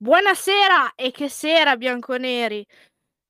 Buonasera e che sera bianconeri.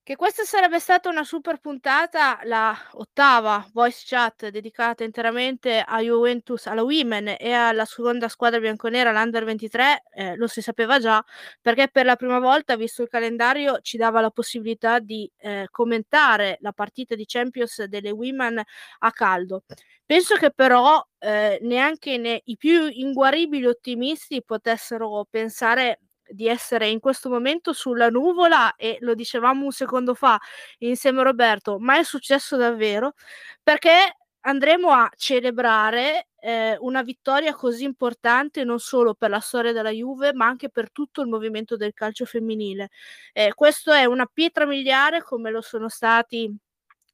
Che questa sarebbe stata una super puntata, la ottava voice chat dedicata interamente a Juventus, alla Women e alla seconda squadra bianconera, l'Under 23, eh, lo si sapeva già, perché per la prima volta, visto il calendario, ci dava la possibilità di eh, commentare la partita di Champions delle Women a caldo. Penso che però eh, neanche ne, i più inguaribili ottimisti potessero pensare di essere in questo momento sulla nuvola e lo dicevamo un secondo fa insieme a Roberto, ma è successo davvero perché andremo a celebrare eh, una vittoria così importante non solo per la storia della Juve, ma anche per tutto il movimento del calcio femminile. Eh, questo è una pietra miliare come lo sono stati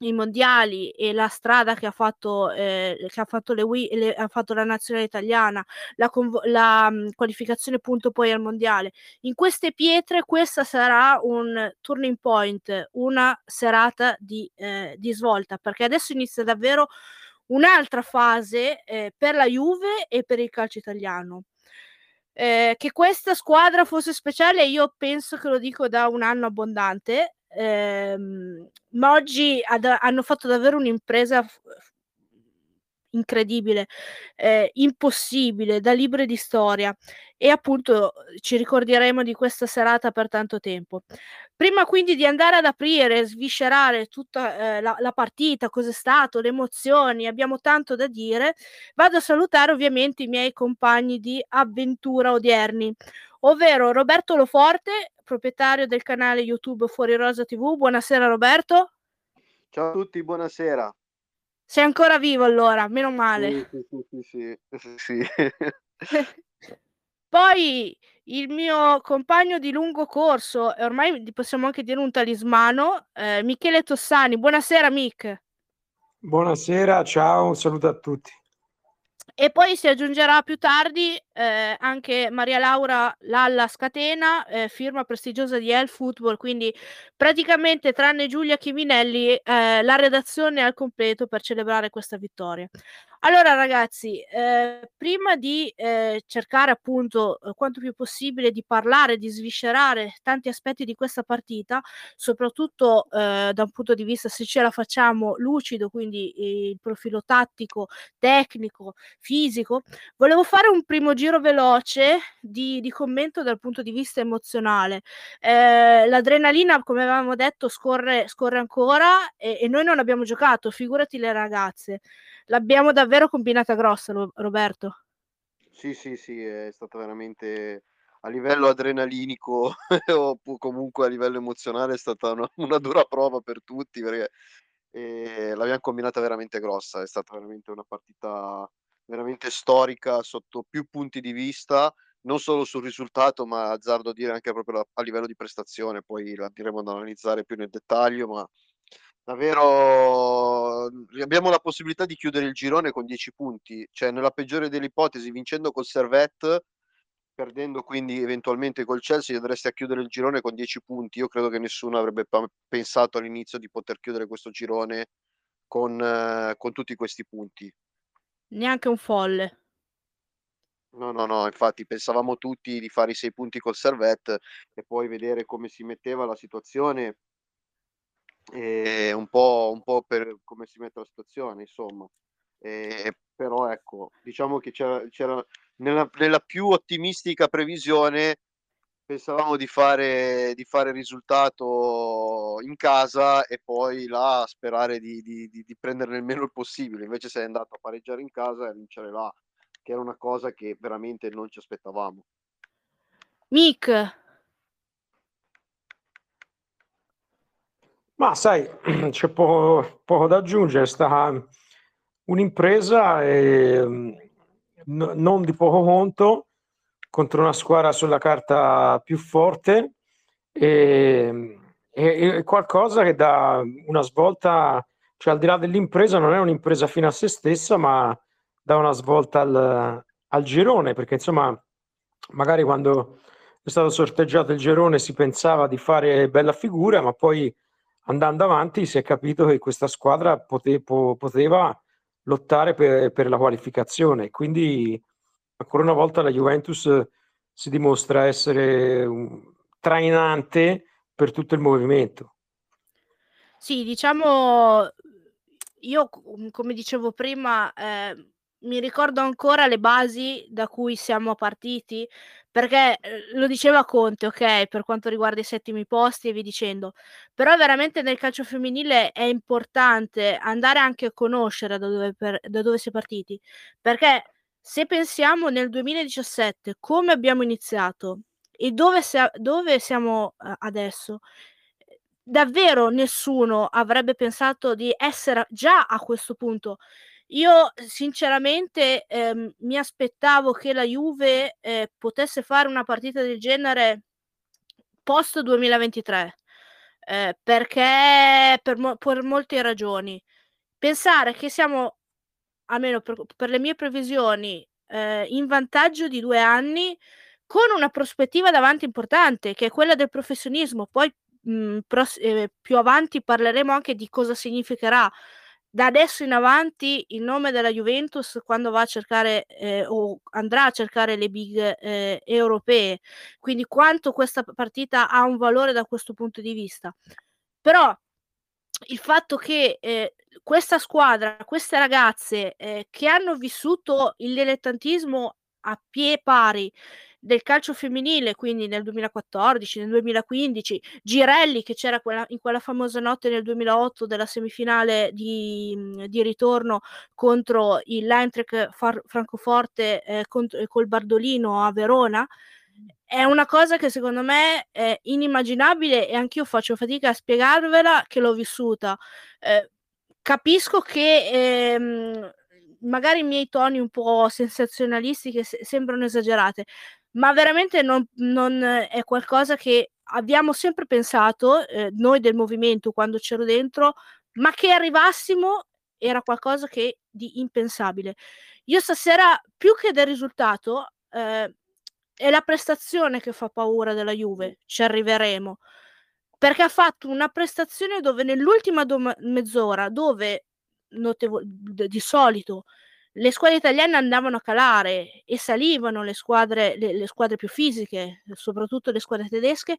i mondiali e la strada che ha fatto, eh, che ha fatto, le, le, ha fatto la nazionale italiana, la, convo- la um, qualificazione punto poi al mondiale. In queste pietre questa sarà un turning point, una serata di, eh, di svolta, perché adesso inizia davvero un'altra fase eh, per la Juve e per il calcio italiano. Eh, che questa squadra fosse speciale, io penso che lo dico da un anno abbondante, ehm, ma oggi ad, hanno fatto davvero un'impresa f- incredibile, eh, impossibile, da libri di storia e appunto ci ricorderemo di questa serata per tanto tempo. Prima quindi di andare ad aprire sviscerare tutta eh, la, la, partita, cos'è stato, le emozioni, abbiamo tanto da dire, vado a salutare ovviamente i miei compagni di avventura odierni, ovvero Roberto Loforte, proprietario del canale YouTube Fuori Rosa TV. Buonasera Roberto. Ciao a tutti, buonasera. Sei ancora vivo allora, meno male. Sì, sì, sì, sì, sì. Poi il mio compagno di lungo corso, e ormai possiamo anche dire un talismano, eh, Michele Tossani. Buonasera, Mick. Buonasera, ciao, un saluto a tutti. E poi si aggiungerà più tardi eh, anche Maria Laura Lalla Scatena, eh, firma prestigiosa di El Football, quindi praticamente tranne Giulia Chiminelli eh, la redazione è al completo per celebrare questa vittoria. Allora ragazzi, eh, prima di eh, cercare appunto eh, quanto più possibile di parlare, di sviscerare tanti aspetti di questa partita, soprattutto eh, da un punto di vista se ce la facciamo lucido, quindi il profilo tattico, tecnico, fisico, volevo fare un primo giro veloce di, di commento dal punto di vista emozionale. Eh, l'adrenalina, come avevamo detto, scorre, scorre ancora e, e noi non abbiamo giocato, figurati le ragazze l'abbiamo davvero combinata grossa, Roberto. Sì, sì, sì, è stata veramente a livello adrenalinico o comunque a livello emozionale è stata una, una dura prova per tutti perché eh, l'abbiamo combinata veramente grossa, è stata veramente una partita veramente storica sotto più punti di vista, non solo sul risultato, ma azzardo a dire anche proprio a, livello di prestazione, poi la diremo ad analizzare più nel dettaglio, ma davvero abbiamo la possibilità di chiudere il girone con 10 punti, cioè nella peggiore delle ipotesi vincendo col Servette, perdendo quindi eventualmente col Chelsea andresti a chiudere il girone con 10 punti. Io credo che nessuno avrebbe pensato all'inizio di poter chiudere questo girone con, eh, con tutti questi punti. Neanche un folle. No, no, no, infatti pensavamo tutti di fare i sei punti col Servette e poi vedere come si metteva la situazione e un po', un po' per come si mette la situazione, insomma. E, però ecco, diciamo che c'era, c'era nella, nella, più ottimistica previsione pensavamo di fare, di fare risultato in casa e poi là sperare di, di, di, di prenderne il meno il possibile. Invece sei andato a pareggiare in casa e a vincere là, che era una cosa che veramente non ci aspettavamo. Mick, Ma sai, c'è poco, poco da aggiungere, è stata un'impresa e, n- non di poco conto contro una squadra sulla carta più forte e, e, e qualcosa che dà una svolta, cioè al di là dell'impresa non è un'impresa fino a se stessa, ma dà una svolta al, al girone, perché insomma magari quando è stato sorteggiato il girone si pensava di fare bella figura, ma poi andando avanti si è capito che questa squadra pote- po- poteva lottare per, per, la qualificazione. Quindi ancora una volta la Juventus si dimostra essere un trainante per tutto il movimento. Sì, diciamo, io come dicevo prima, eh, mi ricordo ancora le basi da cui siamo partiti, perché eh, lo diceva Conte, ok, per quanto riguarda i settimi posti e vi dicendo, però veramente nel calcio femminile è importante andare anche a conoscere da dove, per, da dove si è partiti, perché se pensiamo nel 2017 come abbiamo iniziato e dove, sia, dove siamo uh, adesso, davvero nessuno avrebbe pensato di essere già a questo punto. Io sinceramente ehm, mi aspettavo che la Juve eh, potesse fare una partita del genere post 2023 eh, perché per, mo- per, molte ragioni. Pensare che siamo, almeno per, per le mie previsioni, eh, in vantaggio di due anni con una prospettiva davanti importante che è quella del professionismo. Poi mh, pros- eh, più avanti parleremo anche di cosa significherà da adesso in avanti il nome della Juventus quando va a cercare eh, o andrà a cercare le big eh, europee, quindi quanto questa partita ha un valore da questo punto di vista. Però il fatto che eh, questa squadra, queste ragazze eh, che hanno vissuto il dilettantismo a pie pari del calcio femminile, quindi nel 2014, nel 2015, Girelli che c'era quella, in quella famosa notte nel 2008 della semifinale di, di ritorno contro il Leintrek Francoforte eh, contro, eh, col Bardolino a Verona, è una cosa che secondo me è inimmaginabile e anch'io faccio fatica a spiegarvela che l'ho vissuta. Eh, capisco che ehm, magari i miei toni un po' sensazionalisti che se- sembrano esagerate, ma veramente non, non, è qualcosa che abbiamo sempre pensato, eh, noi del movimento quando c'ero dentro, ma che arrivassimo era qualcosa che di impensabile. Io stasera, più che del risultato, eh, è la prestazione che fa paura della Juve, ci arriveremo. Perché ha fatto una prestazione dove nell'ultima do- mezz'ora, dove notevo- di solito le squadre italiane andavano a calare e salivano le squadre, le, le squadre più fisiche, soprattutto le squadre tedesche.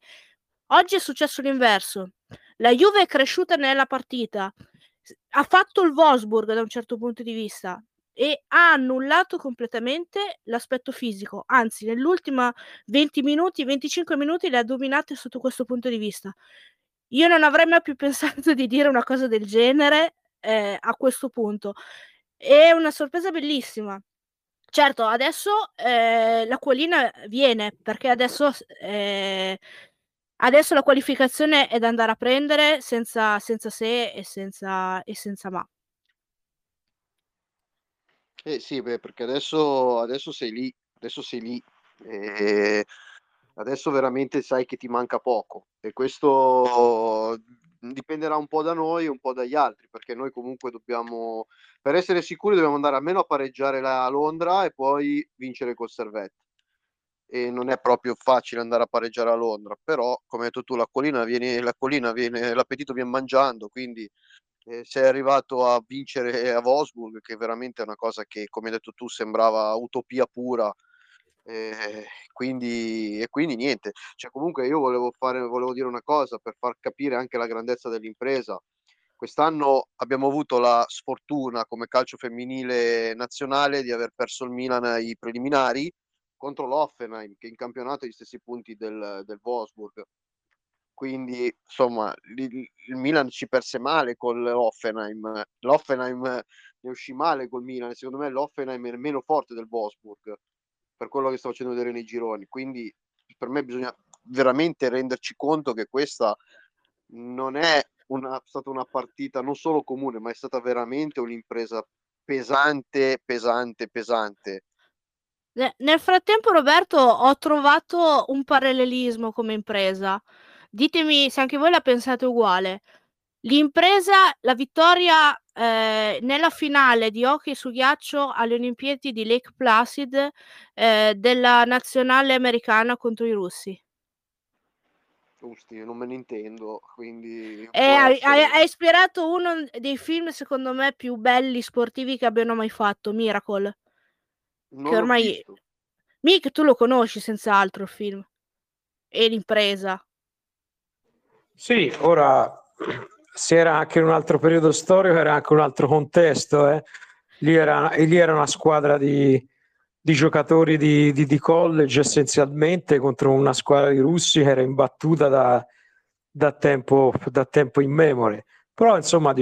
Oggi è successo l'inverso. La Juve è cresciuta nella partita, ha fatto il Wolfsburg da un certo punto di vista e ha annullato completamente l'aspetto fisico, anzi nell'ultima 20 minuti, 25 minuti le ha dominate sotto questo punto di vista. Io non avrei mai più pensato di dire una cosa del genere eh, a questo punto. È una sorpresa bellissima. Certo, adesso eh, la qualina viene perché adesso, eh, adesso la qualificazione è da andare a prendere senza, senza se e senza, e senza ma. Eh sì, beh, perché adesso, adesso sei lì, adesso sei lì. E adesso veramente sai che ti manca poco e questo dipenderà un po' da noi un po' dagli altri, perché noi comunque dobbiamo, per essere sicuri, dobbiamo andare almeno a pareggiare la Londra e poi vincere col Servette. E non è proprio facile andare a pareggiare a Londra, però come hai detto tu, la collina viene, la collina viene, l'appetito viene mangiando, quindi eh, sei arrivato a vincere a Wolfsburg, che veramente è una cosa che, come hai detto tu, sembrava utopia pura e quindi, e quindi niente, cioè comunque io volevo, fare, volevo dire una cosa per far capire anche la grandezza dell'impresa. Quest'anno abbiamo avuto la sfortuna come calcio femminile nazionale di aver perso il Milan ai preliminari contro l'Offenheim che in campionato ha gli stessi punti del, del Wolfsburg. Quindi insomma il, il Milan ci perse male con l'Offenheim. L'Offenheim ne uscì male col Milan. Secondo me l'Offenheim è meno forte del Wolfsburg per quello che sto facendo vedere nei gironi. Quindi per me bisogna veramente renderci conto che questa non è una, stata una partita non solo comune, ma è stata veramente un'impresa pesante, pesante, pesante. Nel frattempo, Roberto, ho trovato un parallelismo come impresa. Ditemi se anche voi la pensate uguale. L'impresa, la vittoria eh, nella finale di hockey su ghiaccio alle Olimpiadi di Lake Placid eh, della nazionale americana contro i russi. Giusti, non me ne intendo, quindi... E ha, ha, ha, ispirato uno dei film, secondo me, più belli sportivi che abbiano mai fatto, Miracle. Non che ormai... Mick, tu lo conosci senz'altro il film e l'impresa. Sì, ora se era anche in un altro periodo storico, era anche un altro contesto. Eh. Lì, era, lì era una squadra di, di giocatori di, di, di, college essenzialmente contro una squadra di russi che era imbattuta da, da, tempo, da tempo immemore. Però insomma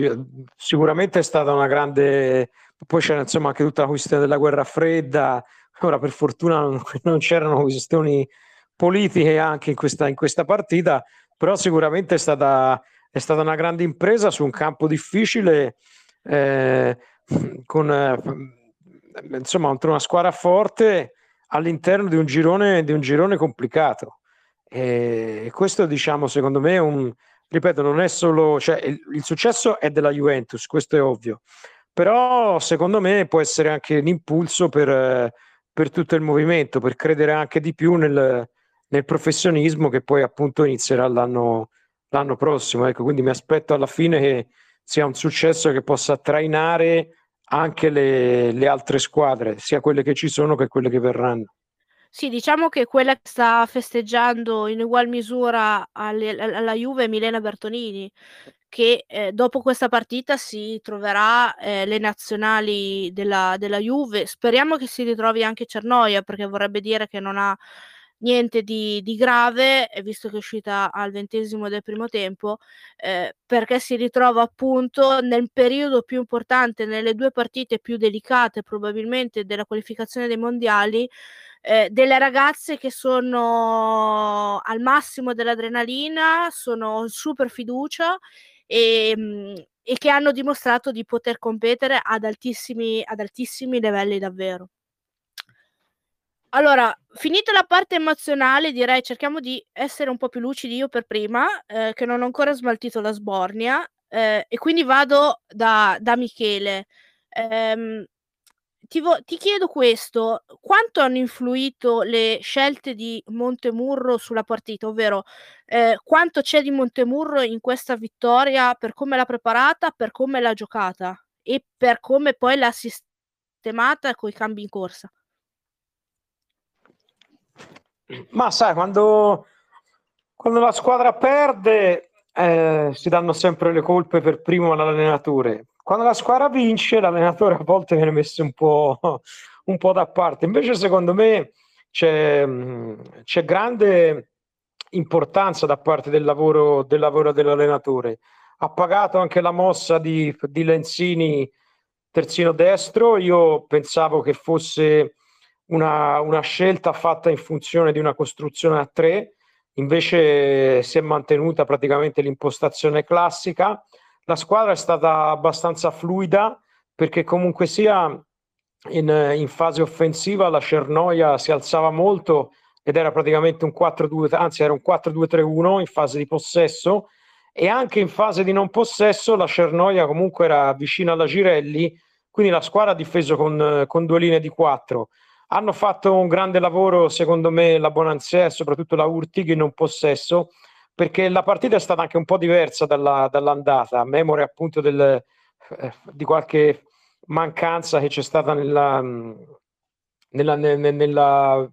sicuramente è stata una grande... Poi c'era insomma anche tutta la questione della guerra fredda, ora per fortuna non, non c'erano questioni politiche anche in questa, in questa partita, però sicuramente è stata, è stata una grande impresa su un campo difficile eh, con eh, insomma una squadra forte all'interno di un girone, di un girone complicato. E questo, diciamo, secondo me un, ripeto, non è solo, cioè il, il, successo è della Juventus, questo è ovvio, però secondo me può essere anche un impulso per, per tutto il movimento, per credere anche di più nel, nel professionismo che poi appunto inizierà l'anno, l'anno prossimo. Ecco, quindi mi aspetto alla fine che sia un successo che possa trainare anche le, le altre squadre, sia quelle che ci sono che quelle che verranno. Sì, diciamo che quella che sta festeggiando in ugual misura alle, alla Juve è Milena Bertonini, che eh, dopo questa partita si troverà eh, le nazionali della, della, Juve. Speriamo che si ritrovi anche Cernoia, perché vorrebbe dire che non ha niente di, di grave, visto che è uscita al ventesimo del primo tempo, eh, perché si ritrova appunto nel periodo più importante, nelle due partite più delicate probabilmente della qualificazione dei mondiali, eh, delle ragazze che sono al massimo dell'adrenalina, sono super fiducia e, mm, e che hanno dimostrato di poter competere ad altissimi, ad altissimi livelli davvero. Allora, finita la parte emozionale, direi cerchiamo di essere un po' più lucidi io per prima, eh, che non ho ancora smaltito la sbornia, eh, e quindi vado da, da Michele. Ehm, ti, vo- ti, chiedo questo, quanto hanno influito le scelte di Montemurro sulla partita, ovvero eh, quanto c'è di Montemurro in questa vittoria per come l'ha preparata, per come l'ha giocata e per come poi l'ha sistemata con i cambi in corsa? Ma sai, quando, quando la squadra perde eh, si danno sempre le colpe per primo all'allenatore. Quando la squadra vince, l'allenatore a volte viene messo un po', un po da parte. Invece, secondo me, c'è, c'è grande importanza da parte del lavoro, del lavoro dell'allenatore. Ha pagato anche la mossa di, di Lenzini terzino destro. Io pensavo che fosse una, una scelta fatta in funzione di una costruzione a tre, invece si è mantenuta praticamente l'impostazione classica. La squadra è stata abbastanza fluida perché comunque sia in, in fase offensiva la Cernoia si alzava molto ed era praticamente un 4-2, anzi era un 4-2-3-1 in fase di possesso e anche in fase di non possesso la Cernoia comunque era vicina alla Girelli, quindi la squadra ha difeso con, con due linee di 4 hanno fatto un grande lavoro, secondo me, la Bonanzè e soprattutto la Urtig in un possesso, perché la partita è stata anche un po' diversa dalla, dall'andata, a memoria appunto del, eh, di qualche mancanza che c'è stata nella, nella, nella, nella,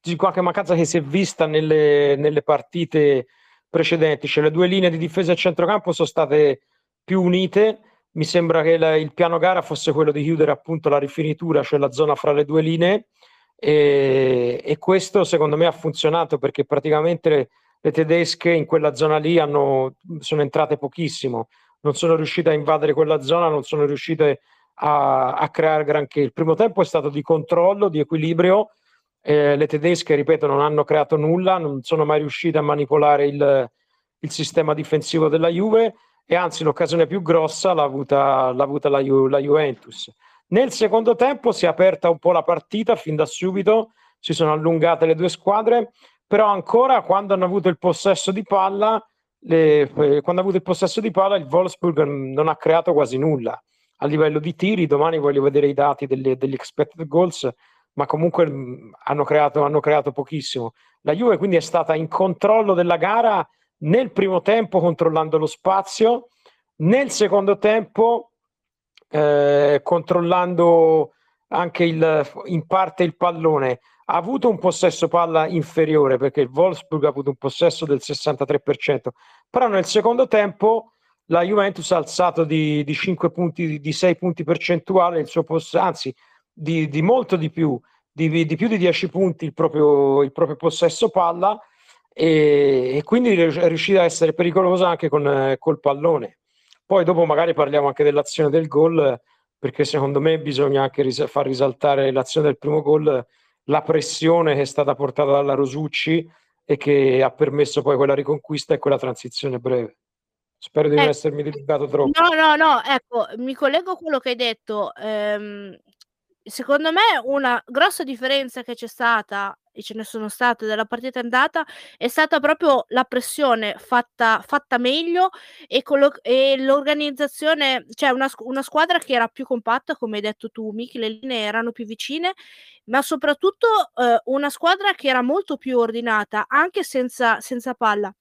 di qualche mancanza che si è vista nelle, nelle partite precedenti, cioè le due linee di difesa e centrocampo sono state più unite. Mi sembra che la, il piano gara fosse quello di chiudere appunto la rifinitura, cioè la zona fra le due linee, e, e, questo secondo me ha funzionato perché praticamente le, le tedesche in quella zona lì hanno, sono entrate pochissimo, non sono riuscite a invadere quella zona, non sono riuscite a, a creare granché. Il primo tempo è stato di controllo, di equilibrio, eh, le tedesche, ripeto, non hanno creato nulla, non sono mai riuscite a manipolare il, il sistema difensivo della Juve e anzi l'occasione più grossa l'ha avuta, l'ha avuta la, Ju, la Juventus. Nel secondo tempo si è aperta un po' la partita, fin da subito si sono allungate le due squadre, però ancora quando hanno avuto il possesso di palla, le, eh, quando ha avuto il possesso di palla il Wolfsburg non ha creato quasi nulla a livello di tiri, domani voglio vedere i dati delle, degli expected goals, ma comunque mh, hanno, creato, hanno creato pochissimo. La Juve quindi è stata in controllo della gara nel primo tempo controllando lo spazio, nel secondo tempo eh, controllando anche il, in parte il pallone. ha avuto un possesso palla inferiore perché il Wolfsburg ha avuto un possesso del 63%, però nel secondo tempo la Juventus ha alzato di, di 5 punti, di 6 punti percentuali il suo possesso, anzi di, di, molto di più, di, di, più di 10 punti il proprio, il proprio possesso palla e, e, quindi è riuscita a essere pericolosa anche con eh, col pallone. Poi dopo magari parliamo anche dell'azione del gol perché secondo me bisogna anche ris- far risaltare l'azione del primo gol la pressione che è stata portata dalla Rosucci e che ha permesso poi quella riconquista e quella transizione breve. Spero di non eh, essermi dilungato troppo. No, no, no, ecco, mi collego a quello che hai detto. Ehm, secondo me una grossa differenza che c'è stata e ce ne sono state della partita andata è stata proprio la pressione fatta, fatta meglio e, collo- e l'organizzazione, cioè una, una, squadra che era più compatta, come hai detto tu, Miki, le linee erano più vicine, ma soprattutto eh, una squadra che era molto più ordinata, anche senza, senza palla.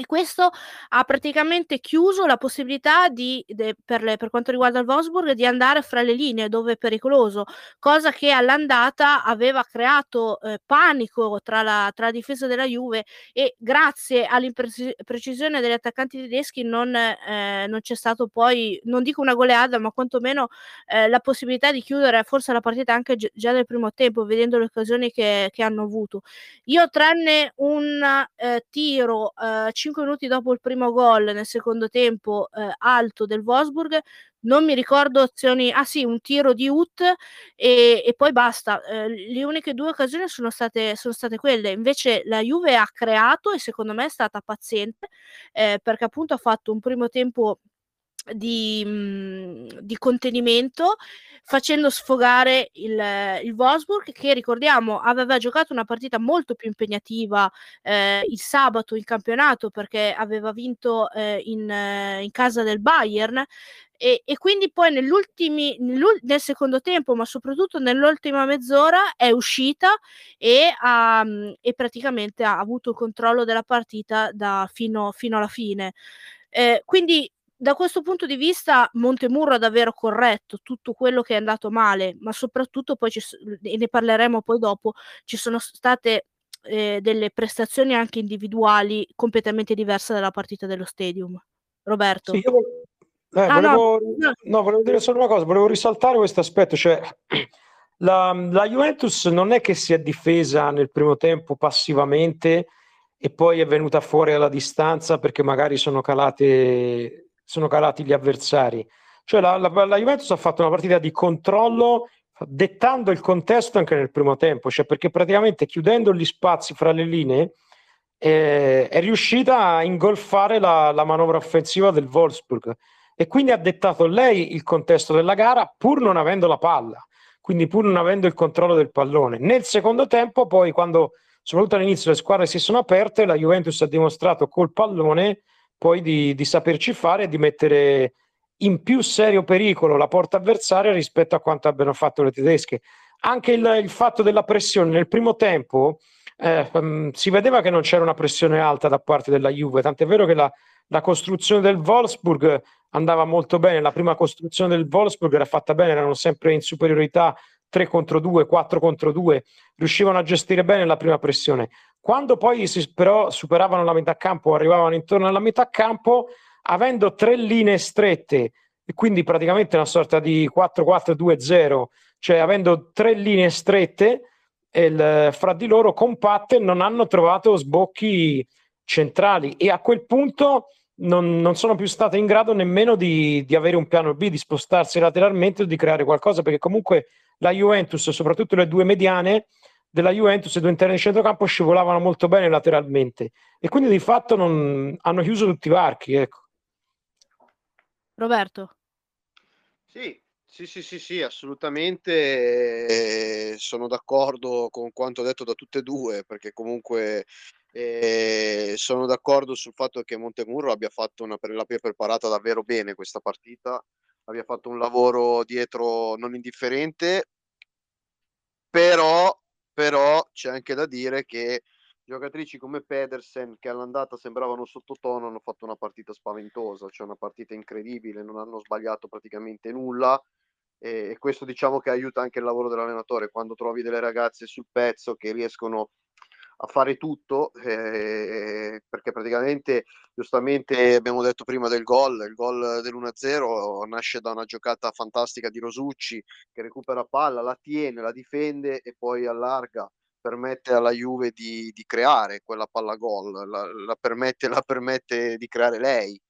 E questo ha praticamente chiuso la possibilità di, de, per, le, per, quanto riguarda il Wolfsburg di andare fra le linee dove è pericoloso, cosa che all'andata aveva creato eh, panico tra la, tra la, difesa della Juve e grazie all'imprecisione degli attaccanti tedeschi non, eh, non, c'è stato poi, non dico una goleada, ma quantomeno eh, la possibilità di chiudere forse la partita anche gi- già nel primo tempo, vedendo le occasioni che, che hanno avuto. Io tranne un eh, tiro 5 5 minuti dopo il primo gol nel secondo tempo eh, alto del Wolfsburg non mi ricordo azioni ah sì un tiro di Ut e, e poi basta. Eh, le uniche due occasioni sono state, sono state quelle. Invece la Juve ha creato e secondo me è stata paziente eh, perché appunto ha fatto un primo tempo di, mhmm, di contenimento facendo sfogare il, il Wolfsburg che ricordiamo aveva giocato una partita molto più impegnativa eh, il sabato in campionato perché aveva vinto eh, in, eh, in, casa del Bayern e, e quindi poi nel secondo tempo ma soprattutto nell'ultima mezz'ora è uscita e, ha, e praticamente ha avuto il controllo della partita da, fino, fino alla fine. Eh, quindi da questo punto di vista Montemurro ha davvero corretto tutto quello che è andato male, ma soprattutto poi ci, e ne parleremo poi dopo, ci sono state eh, delle prestazioni anche individuali completamente diverse dalla partita dello stadium. Roberto. Sì, io eh, ah, volevo, no, no. volevo dire solo una cosa, volevo risaltare questo aspetto, cioè la, la Juventus non è che si è difesa nel primo tempo passivamente e poi è venuta fuori alla distanza perché magari sono calate sono calati gli avversari. Cioè la, la, la, Juventus ha fatto una partita di controllo dettando il contesto anche nel primo tempo, cioè perché praticamente chiudendo gli spazi fra le linee eh, è riuscita a ingolfare la, la manovra offensiva del Wolfsburg e quindi ha dettato lei il contesto della gara pur non avendo la palla, quindi pur non avendo il controllo del pallone. Nel secondo tempo poi quando soprattutto all'inizio le squadre si sono aperte, la Juventus ha dimostrato col pallone poi di, di saperci fare e di mettere in più serio pericolo la porta avversaria rispetto a quanto abbiano fatto le tedesche. Anche il, il fatto della pressione nel primo tempo eh, um, si vedeva che non c'era una pressione alta da parte della Juve, tant'è vero che la, la, costruzione del Wolfsburg andava molto bene, la prima costruzione del Wolfsburg era fatta bene, erano sempre in superiorità 3 contro 2, 4 contro 2, riuscivano a gestire bene la prima pressione. Quando poi si, però superavano la metà campo, arrivavano intorno alla metà campo, avendo tre linee strette, e quindi praticamente una sorta di 4-4-2-0, cioè avendo tre linee strette il, fra di loro compatte, non hanno trovato sbocchi centrali e a quel punto non, non sono più state in grado nemmeno di, di, avere un piano B, di spostarsi lateralmente o di creare qualcosa, perché comunque la Juventus, soprattutto le due mediane, della Juventus e due interni di centrocampo scivolavano molto bene lateralmente e quindi di fatto non, hanno chiuso tutti i varchi. Ecco. Roberto. Sì, sì, sì, sì, sì, assolutamente eh, sono d'accordo con quanto detto da tutte e due, perché comunque eh, sono d'accordo sul fatto che Montemurro abbia fatto una, l'abbia preparata davvero bene questa partita, abbia fatto un lavoro dietro non indifferente, però però c'è anche da dire che giocatrici come Pedersen che all'andata sembravano sottotono hanno fatto una partita spaventosa, cioè una partita incredibile, non hanno sbagliato praticamente nulla e questo diciamo che aiuta anche il lavoro dell'allenatore. Quando trovi delle ragazze sul pezzo che riescono a fare tutto eh, perché praticamente giustamente abbiamo detto prima del gol il gol dell'1-0 nasce da una giocata fantastica di Rosucci che recupera palla, la tiene, la difende e poi allarga permette alla Juve di, di creare quella palla gol la, la, permette, la permette di creare lei.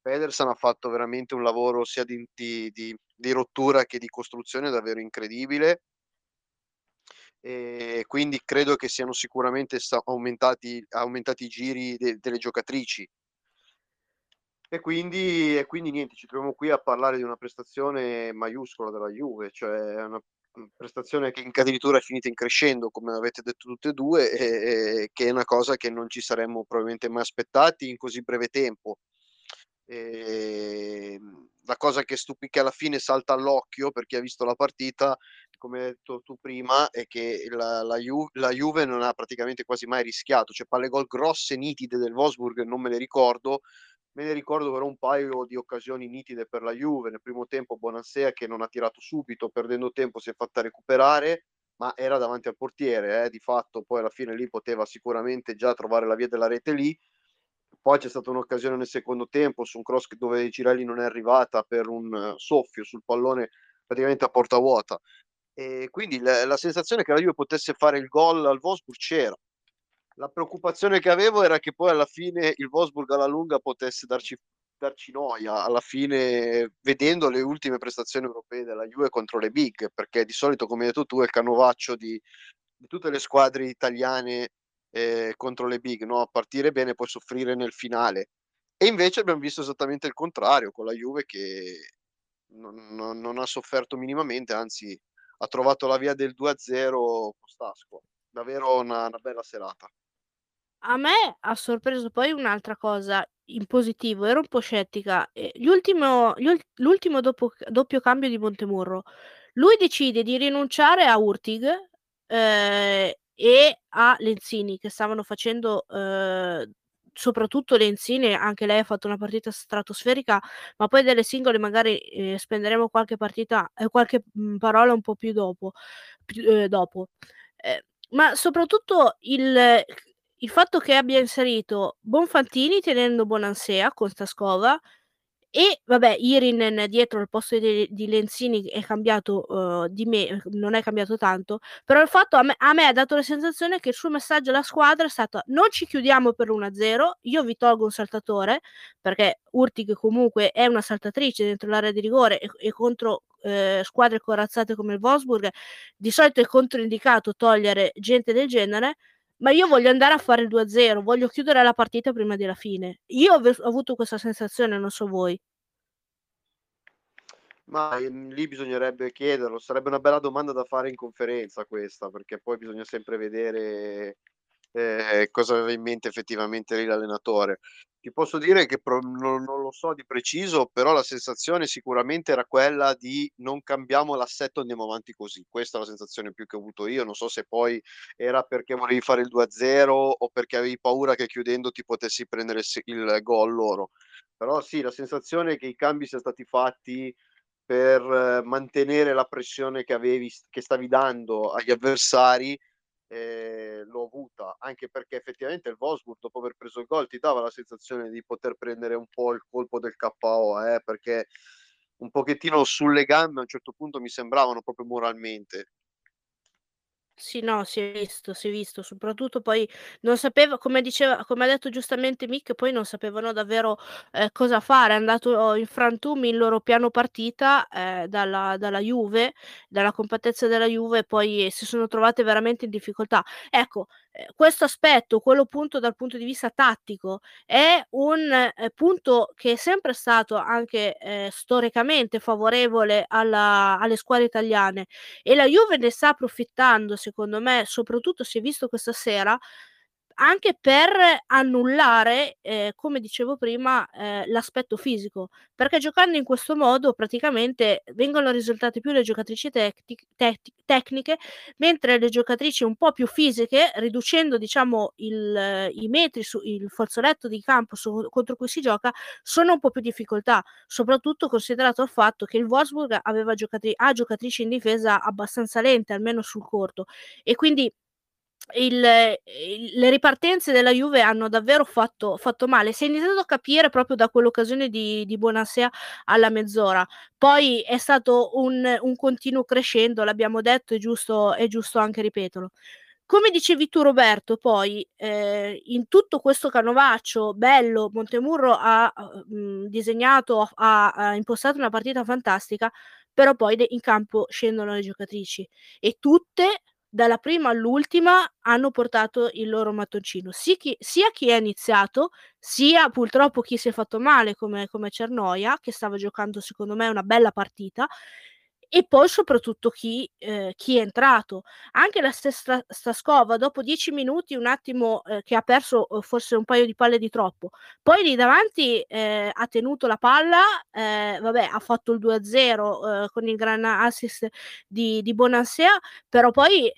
Pedersen ha fatto veramente un lavoro sia di, di, di, di rottura che di costruzione davvero incredibile e quindi credo che siano sicuramente aumentati, aumentati i giri de, delle giocatrici. E quindi, e quindi niente, ci troviamo qui a parlare di una prestazione maiuscola della Juve, cioè una prestazione che addirittura è finita in crescendo, come avete detto tutte e due, e, e, che è una cosa che non ci saremmo probabilmente mai aspettati in così breve tempo. E, la cosa che stupì alla fine salta all'occhio per chi ha visto la partita come hai detto tu prima, è che la, la, Ju- la, Juve non ha praticamente quasi mai rischiato, cioè palle gol grosse, nitide del Wolfsburg, non me le ricordo, me ne ricordo però un paio di occasioni nitide per la Juve, nel primo tempo Bonansea che non ha tirato subito, perdendo tempo si è fatta recuperare, ma era davanti al portiere, eh, di fatto poi alla fine lì poteva sicuramente già trovare la via della rete lì, poi c'è stata un'occasione nel secondo tempo su un cross dove Girelli non è arrivata per un soffio sul pallone praticamente a porta vuota. E quindi la, la sensazione che la Juve potesse fare il gol al Wolfsburg c'era. La preoccupazione che avevo era che poi alla fine il Wolfsburg alla lunga potesse darci, darci noia, alla fine vedendo le ultime prestazioni europee della Juve contro le big, perché di solito, come hai detto tu, è il canovaccio di, di tutte le squadre italiane eh, contro le big, no? a partire bene poi soffrire nel finale. E invece abbiamo visto esattamente il contrario con la Juve che non, non, non ha sofferto minimamente, anzi ha trovato la via del 2-0 Postasco. Davvero una, una bella serata. A me ha sorpreso poi un'altra cosa in positivo, ero un po' scettica. L'ultimo, l'ultimo dopo, doppio cambio di Montemurro, lui decide di rinunciare a Urtig eh, e a Lenzini che stavano facendo eh, soprattutto Lenzini, anche lei ha fatto una partita stratosferica, ma poi delle singole magari eh, spenderemo qualche partita, eh, qualche mh, mhmm, parola un po' più dopo. Più, eh, dopo. Ma soprattutto il, il fatto che abbia inserito Bonfantini tenendo Bonansea con Staskova e vabbè, Irinen dietro al posto di, di Lenzini è cambiato uh, di me, non è cambiato tanto, però il fatto a me, a me, ha dato la sensazione che il suo messaggio alla squadra è stato non ci chiudiamo per 1-0, io vi tolgo un saltatore, perché Urtig comunque è una saltatrice dentro l'area di rigore e, e contro eh, squadre corazzate come il Wolfsburg di solito è controindicato togliere gente del genere, ma io voglio andare a fare il 2-0, voglio chiudere la partita prima della fine. Io ho, ho avuto questa sensazione, non so voi. Ma ehm, lì bisognerebbe chiederlo, sarebbe una bella domanda da fare in conferenza questa, perché poi bisogna sempre vedere eh, cosa aveva in mente effettivamente lì l'allenatore. Ti posso dire che pro- non, non, lo so di preciso, però la sensazione sicuramente era quella di non cambiamo l'assetto, andiamo avanti così. Questa è la sensazione più che ho avuto io. Non so se poi era perché volevi fare il 2-0 o perché avevi paura che chiudendo ti potessi prendere il gol loro. Però sì, la sensazione è che i cambi siano stati fatti per eh, mantenere la pressione che avevi, che stavi dando agli avversari eh, l'ho avuta, anche perché effettivamente il Wolfsburg dopo aver preso il gol ti dava la sensazione di poter prendere un po' il colpo del KO, eh, perché un pochettino sulle gambe a un certo punto mi sembravano proprio moralmente. Sì, no, si è visto, si è visto, soprattutto poi non sapeva come diceva come ha detto giustamente Mick, poi non sapevano davvero, ehm, cosa fare. È andato in frantumi il loro piano partita, ehm, dalla dalla Juve, dalla compattezza della Juve, poi si sono trovate veramente in difficoltà. Ecco, questo aspetto, quello appunto dal punto di vista tattico, è un, ehm, punto che è sempre stato anche, ehm, storicamente favorevole alla alle squadre italiane e la Juve ne sta approfittando secondo me, soprattutto si è visto questa sera, anche per annullare, ehm, come dicevo prima, ehm, l'aspetto fisico, perché giocando in questo modo praticamente vengono risultate più le giocatrici tecti tecti tecniche, mentre le giocatrici un po' più fisiche, riducendo diciamo il i metri su il fazzoletto di campo su contro cui si gioca, sono un po' più difficoltà, soprattutto considerato il fatto che il Wolfsburg aveva giocatri ha giocatrici in difesa abbastanza lente, almeno sul corto, e quindi il il le ripartenze della Juve hanno davvero fatto fatto male. Si è iniziato a capire proprio da quell'occasione di di Bonasea alla mezz'ora. Poi è stato un un continuo crescendo, l'abbiamo detto, è giusto è giusto anche ripeterlo. Come dicevi tu Roberto, poi, ehm, in tutto questo canovaccio bello, Montemurro ha, uhm, disegnato, ha ha impostato una partita fantastica, però poi de in campo scendono le giocatrici e tutte dalla prima all'ultima hanno portato il loro mattoncino. Sì chi sia chi ha iniziato, sia purtroppo chi si è fatto male come come Cernoia, che stava giocando secondo me una bella partita, e poi soprattutto chi ehm, chi è entrato. Anche la stessa Staskova dopo 10 minuti un attimo, ehm, che ha perso, uhm, forse un paio di palle di troppo, poi lì davanti, ehm, ha tenuto la palla, ehm, vabbè ha fatto il 2-0, uhm, con il gran assist di di Bonasea, però poi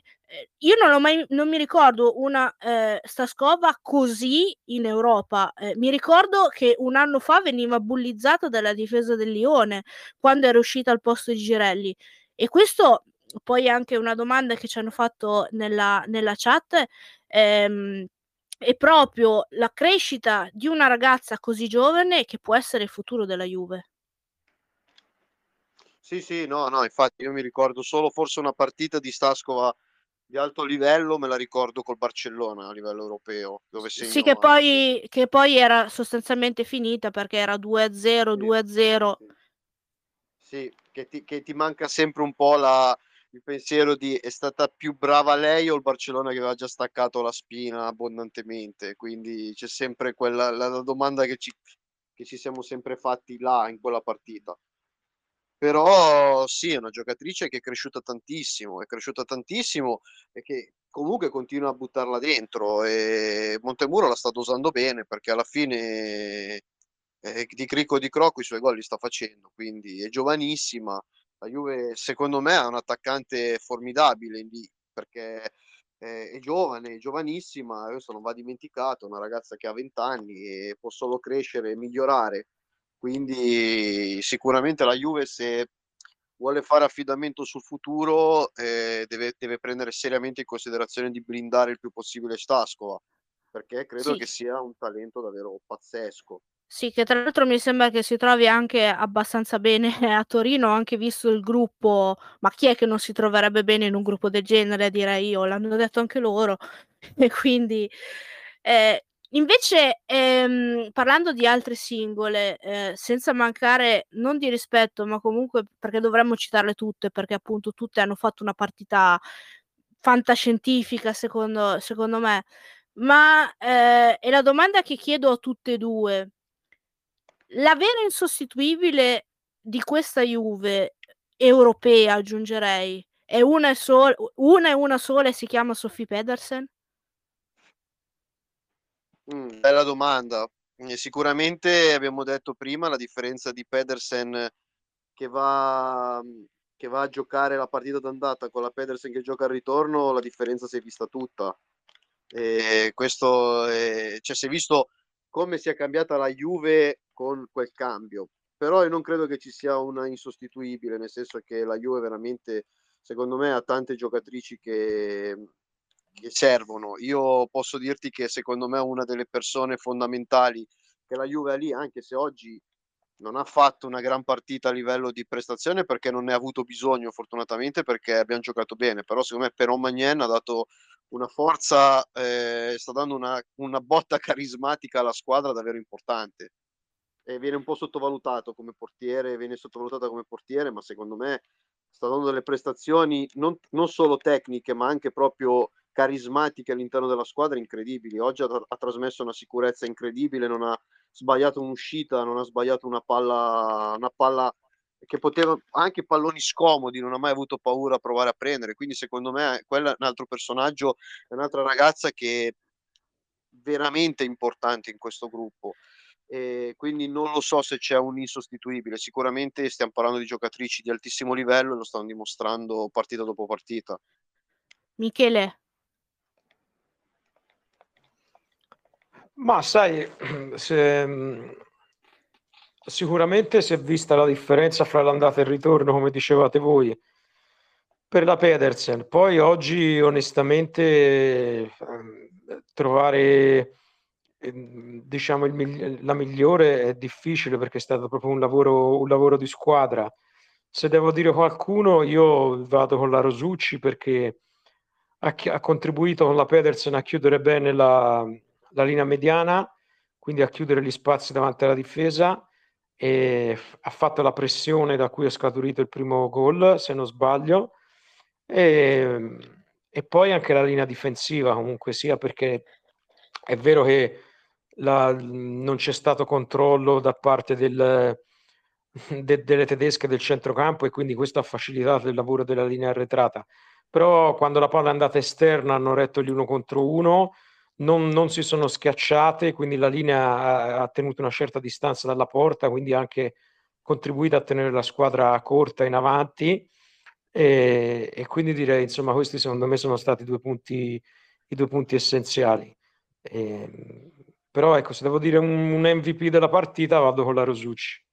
io non ho mai non mi ricordo una, ehm, Staskova così in Europa. Ehm, mi ricordo che un anno fa veniva bullizzata dalla difesa del Lione, quando era uscita al posto di Girelli. E questo poi è anche una domanda che ci hanno fatto nella nella chat, ehm, è proprio la crescita di una ragazza così giovane che può essere il futuro della Juve. Sì, sì, no, no, infatti io mi ricordo solo forse una partita di Staskova di alto livello me la ricordo col Barcellona a livello europeo, dove S sì, segnò che poi che poi era sostanzialmente finita perché era 2-0, Sì, 2-0. sì. Sì, che ti che ti manca sempre un po' la il pensiero di: è stata più brava lei o il Barcellona che aveva già staccato la spina abbondantemente? Quindi c'è sempre quella la la domanda che ci che ci siamo sempre fatti là, in quella partita. Però sì, è una giocatrice che è cresciuta tantissimo, è cresciuta tantissimo e che comunque continua a buttarla dentro e Montemurro la sta dosando bene perché alla fine, ehm, di crico di croco i suoi gol li sta facendo, quindi è giovanissima. La Juve secondo me ha un attaccante formidabile lì, perché è è giovane, è giovanissima, adesso non va dimenticata, è una ragazza che ha 20 anni e può solo crescere e migliorare. Quindi sicuramente la Juve se vuole fare affidamento sul futuro, ehm, deve deve prendere seriamente in considerazione di blindare il più possibile Staskova, perché credo Sì. che sia un talento davvero pazzesco. Sì, che tra l'altro mi sembra che si trovi anche abbastanza bene a Torino, anche visto il gruppo, ma chi è che non si troverebbe bene in un gruppo del genere direi io, l'hanno detto anche loro. E quindi ehm, invece, ehm, parlando di altre singole, ehm, senza mancare non di rispetto, ma comunque perché dovremmo citarle tutte, perché appunto tutte hanno fatto una partita fantascientifica secondo secondo me. Ma, ehm, e la domanda che chiedo a tutte e 2 la vera insostituibile di questa Juve, europea aggiungerei, è una e sol una e una sola e si chiama Sophie Pedersen? Mh, bella domanda. Sicuramente abbiamo detto prima la differenza di Pedersen che va che va a giocare la partita d'andata con la Pedersen che gioca al ritorno, la differenza si è vista tutta. Ehm, questo è cioè si è visto come si è cambiata la Juve con quel cambio. Però io non credo che ci sia una insostituibile, nel senso che la Juve veramente, secondo me, ha tante giocatrici che servono. Io posso dirti che secondo me una delle persone fondamentali che la Juve ha lì, anche se oggi non ha fatto una gran partita a livello di prestazione perché non ne ha avuto bisogno fortunatamente perché abbiam giocato bene, però secondo me Peron Magnen ha dato una forza, ehm, sta dando una una botta carismatica alla squadra davvero importante. E viene un po' sottovalutato come portiere, viene sottovalutata come portiere, ma secondo me sta dando delle prestazioni non non solo tecniche, ma anche proprio carismatiche all'interno della squadra incredibili. Oggi ha ha trasmesso una sicurezza incredibile, non ha sbagliato un'uscita, non ha sbagliato una palla una palla che poteva anche palloni scomodi, non ha mai avuto paura a provare a prendere. Quindi secondo me quella è un altro personaggio, è un'altra ragazza che veramente importanti in questo gruppo. E quindi non lo so se c'è un insostituibile. Sicuramente stiamo parlando di giocatrici di altissimo livello e lo stanno dimostrando partita dopo partita. Michele. Ma sai, se, sicuramente si è vista la differenza fra l'andata e il ritorno, come dicevate voi, per la Pedersen. Poi oggi, onestamente, trovare Ehm, diciamo il, la migliore è difficile perché è stato proprio un lavoro, un lavoro di squadra. Se devo dire qualcuno, io vado con la Rosucci perché ha, ha contribuito con la Pedersen a chiudere bene la, la, linea mediana, quindi a chiudere gli spazi davanti alla difesa e ha fatto la pressione da cui è scaturito il primo gol, se non sbaglio. E, e poi anche la linea difensiva comunque sia perché è vero che la, non c'è stato controllo da parte del, de, delle tedesche del centrocampo e quindi questo ha facilitato il lavoro della linea arretrata. Però quando la palla è andata esterna hanno retto gli uno contro uno, non, non si sono schiacciate, quindi la linea ha, tenuto una certa distanza dalla porta, quindi ha anche contribuito a tenere la squadra corta in avanti. E, e quindi direi, insomma, questi secondo me sono stati due punti, i due punti essenziali. E, ehm, però ecco, se devo dire un, un MVP della partita, vado con la Rosucci.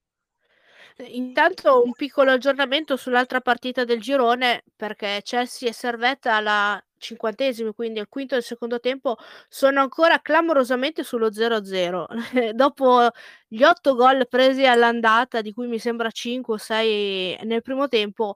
Intanto un piccolo aggiornamento sull'altra partita del girone, perché Chelsea e Servetta alla cinquantesimo, quindi al quinto del secondo tempo, sono ancora clamorosamente sullo 0-0. Dopo gli otto gol presi all'andata, di cui mi sembra 5 o 6 nel primo tempo,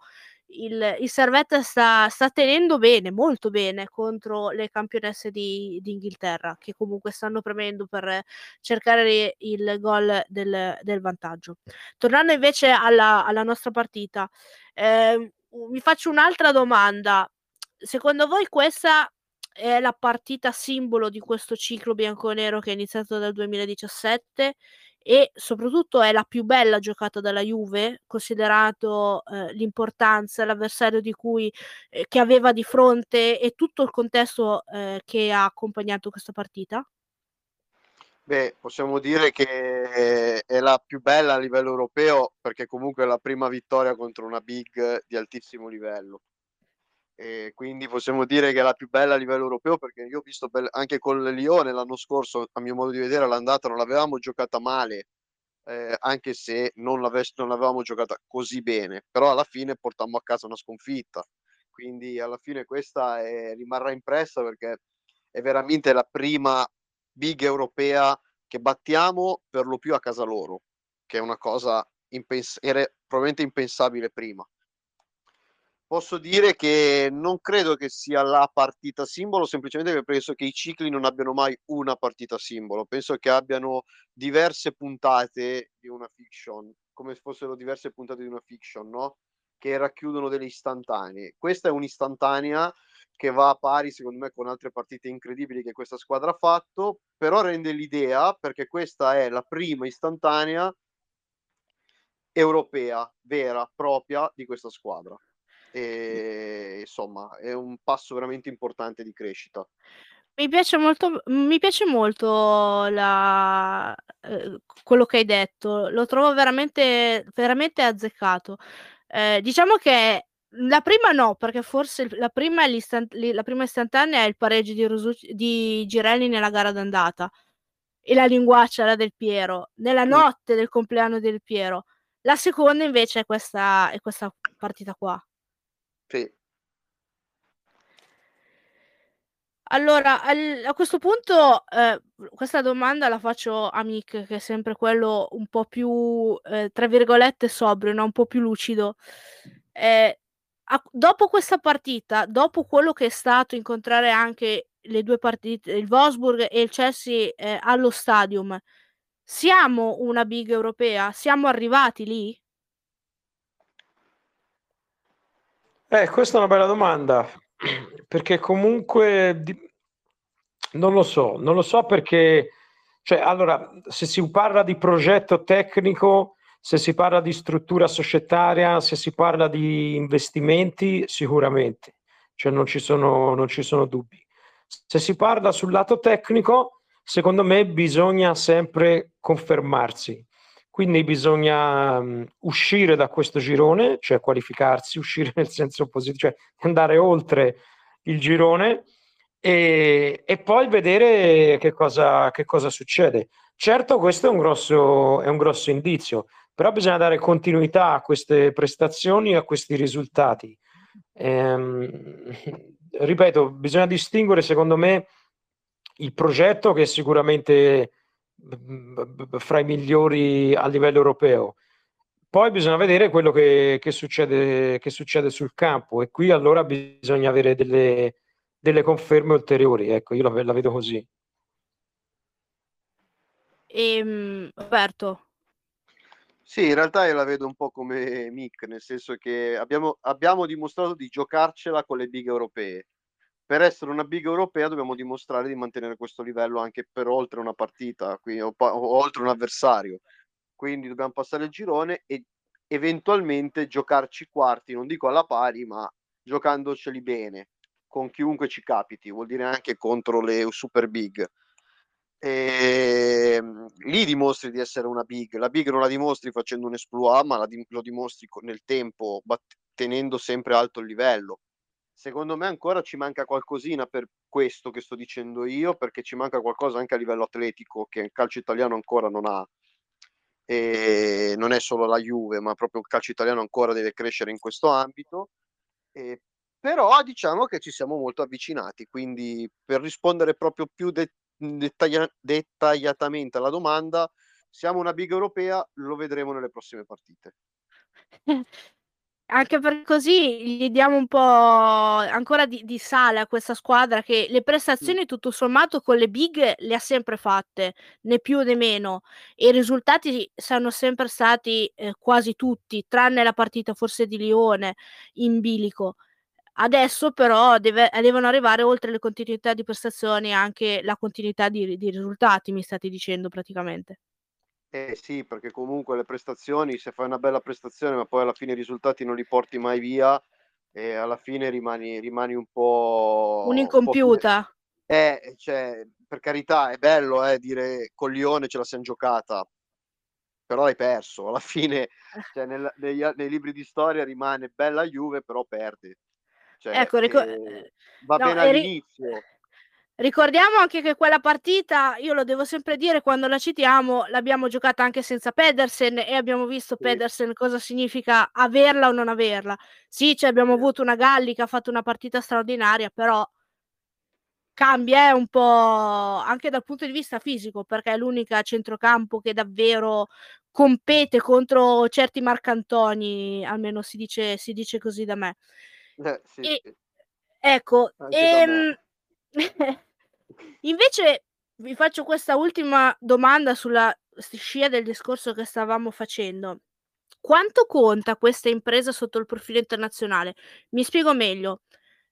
il, il Servetta sta, sta, tenendo bene, molto bene contro le campionesse di, Inghilterra, che comunque stanno premendo per cercare il gol del, del vantaggio. Tornando invece alla, alla nostra partita, eh, mi faccio un'altra domanda. Secondo voi questa è la partita simbolo di questo ciclo bianconero che è iniziato dal 2017 e soprattutto è la più bella giocata dalla Juve, considerato eh, l'importanza, l'avversario di cui, eh, che aveva di fronte e tutto il contesto eh, che ha accompagnato questa partita? Beh, possiamo dire che è la più bella a livello europeo perché comunque è la prima vittoria contro una big di altissimo livello. E quindi possiamo dire che è la più bella a livello europeo perché io ho visto anche con il Lione l'anno scorso, a mio modo di vedere, l'andata non l'avevamo giocata male, eh, anche se non, non l'avevamo giocata così bene, però alla fine portammo a casa una sconfitta. Quindi alla fine questa è, rimarrà impressa perché è veramente la prima big europea che battiamo per lo più a casa loro, che è una cosa impens- probabilmente impensabile prima posso dire che non credo che sia la partita simbolo, semplicemente perché penso che i cicli non abbiano mai una partita simbolo, penso che abbiano diverse puntate di una fiction, come se fossero diverse puntate di una fiction, no? Che racchiudono delle istantanee. Questa è un'istantanea che va a pari, secondo me, con altre partite incredibili che questa squadra ha fatto, però rende l'idea, perché questa è la prima istantanea europea, vera, propria di questa squadra e insomma è un passo veramente importante di crescita. Mi piace molto, mi piace molto la, eh, quello che hai detto, lo trovo veramente, veramente azzeccato. Eh, diciamo che la prima no, perché forse la prima, la prima istantanea è il pareggio di, Rosucci, di Girelli nella gara d'andata e la linguaccia la del Piero, nella notte del compleanno del Piero. La seconda invece è questa, è questa partita qua. Sì. Allora, al a questo punto, ehm, questa domanda la faccio a Mick, che è sempre quello un po' più, ehm, tra virgolette "sobrio", no, un po' più lucido. Ehm, a dopo questa partita, dopo quello che è stato incontrare anche le 2 partite il Wolfsburg e il Chelsea, ehm, allo Stadium, siamo una big europea? Siamo arrivati lì? Eh, questa è una bella domanda, perché comunque non lo so, non lo so perché, cioè, allora, se si parla di progetto tecnico, se si parla di struttura societaria, se si parla di investimenti, sicuramente, cioè non ci sono, non ci sono dubbi. Se si parla sul lato tecnico, secondo me bisogna sempre confermarsi. Quindi bisogna um, uscire da questo girone, cioè qualificarsi, uscire nel senso positivo, cioè andare oltre il girone e, e poi vedere che cosa, che cosa, succede. Certo, questo è un, grosso, è un grosso indizio, però bisogna dare continuità a queste prestazioni a questi risultati. Ehm, ripeto, bisogna distinguere, secondo me, il progetto che sicuramente fra i migliori a livello europeo. Poi bisogna vedere quello che, che, succede, che succede sul campo e qui allora bisogna avere delle, delle conferme ulteriori. Ecco, io la, la vedo così. Ehm, Roberto. Sì, in realtà io la vedo un po' come Mick, nel senso che abbiamo, abbiamo dimostrato di giocarcela con le big europee per essere una big europea dobbiamo dimostrare di mantenere questo livello anche per oltre una partita quindi, o, o, oltre un avversario. Quindi dobbiamo passare il girone e eventualmente giocarci quarti, non dico alla pari, ma giocandoceli bene con chiunque ci capiti, vuol dire anche contro le super big. E ehm, lì dimostri di essere una big. La big non la dimostri facendo un esploit, ma di- lo dimostri nel tempo, bat- tenendo sempre alto il livello secondo me ancora ci manca qualcosina per questo che sto dicendo io, perché ci manca qualcosa anche a livello atletico che il calcio italiano ancora non ha. E non è solo la Juve, ma proprio il calcio italiano ancora deve crescere in questo ambito. E, però diciamo che ci siamo molto avvicinati, quindi per rispondere proprio più de- dettaglia- dettagliatamente alla domanda, siamo una big europea, lo vedremo nelle prossime partite. Anche per così gli diamo un po' ancora di, di sale a questa squadra che le prestazioni tutto sommato con le big le ha sempre fatte, né più né meno, e i risultati sono sempre stati eh, quasi tutti, tranne la partita forse di Lione in bilico. Adesso però deve, devono arrivare oltre le continuità di prestazioni anche la continuità di, di risultati, mi state dicendo praticamente. Eh sì, perché comunque le prestazioni, se fai una bella prestazione, ma poi alla fine i risultati non li porti mai via, e alla fine rimani, rimani un po'. Un'incompiuta. Un po eh, cioè, per carità, è bello eh, dire con Lione ce la siamo giocata, però hai perso. Alla fine, cioè, nel, negli, nei libri di storia rimane bella Juve, però perde. Cioè, ecco, ricor- eh, va no, bene all'inizio. Ricordiamo anche che quella partita, io lo devo sempre dire quando la citiamo, l'abbiamo giocata anche senza Pedersen e abbiamo visto sì. Pedersen cosa significa averla o non averla. Sì, cioè abbiamo avuto una Galli che ha fatto una partita straordinaria, però cambia eh, un po' anche dal punto di vista fisico, perché è l'unica centrocampo che davvero compete contro certi Marcantoni, almeno si dice, si dice così da me. Eh, sì, e, ecco, ehm, Invece vi faccio questa ultima domanda sulla scia del discorso che stavamo facendo. Quanto conta questa impresa sotto il profilo internazionale? Mi spiego meglio.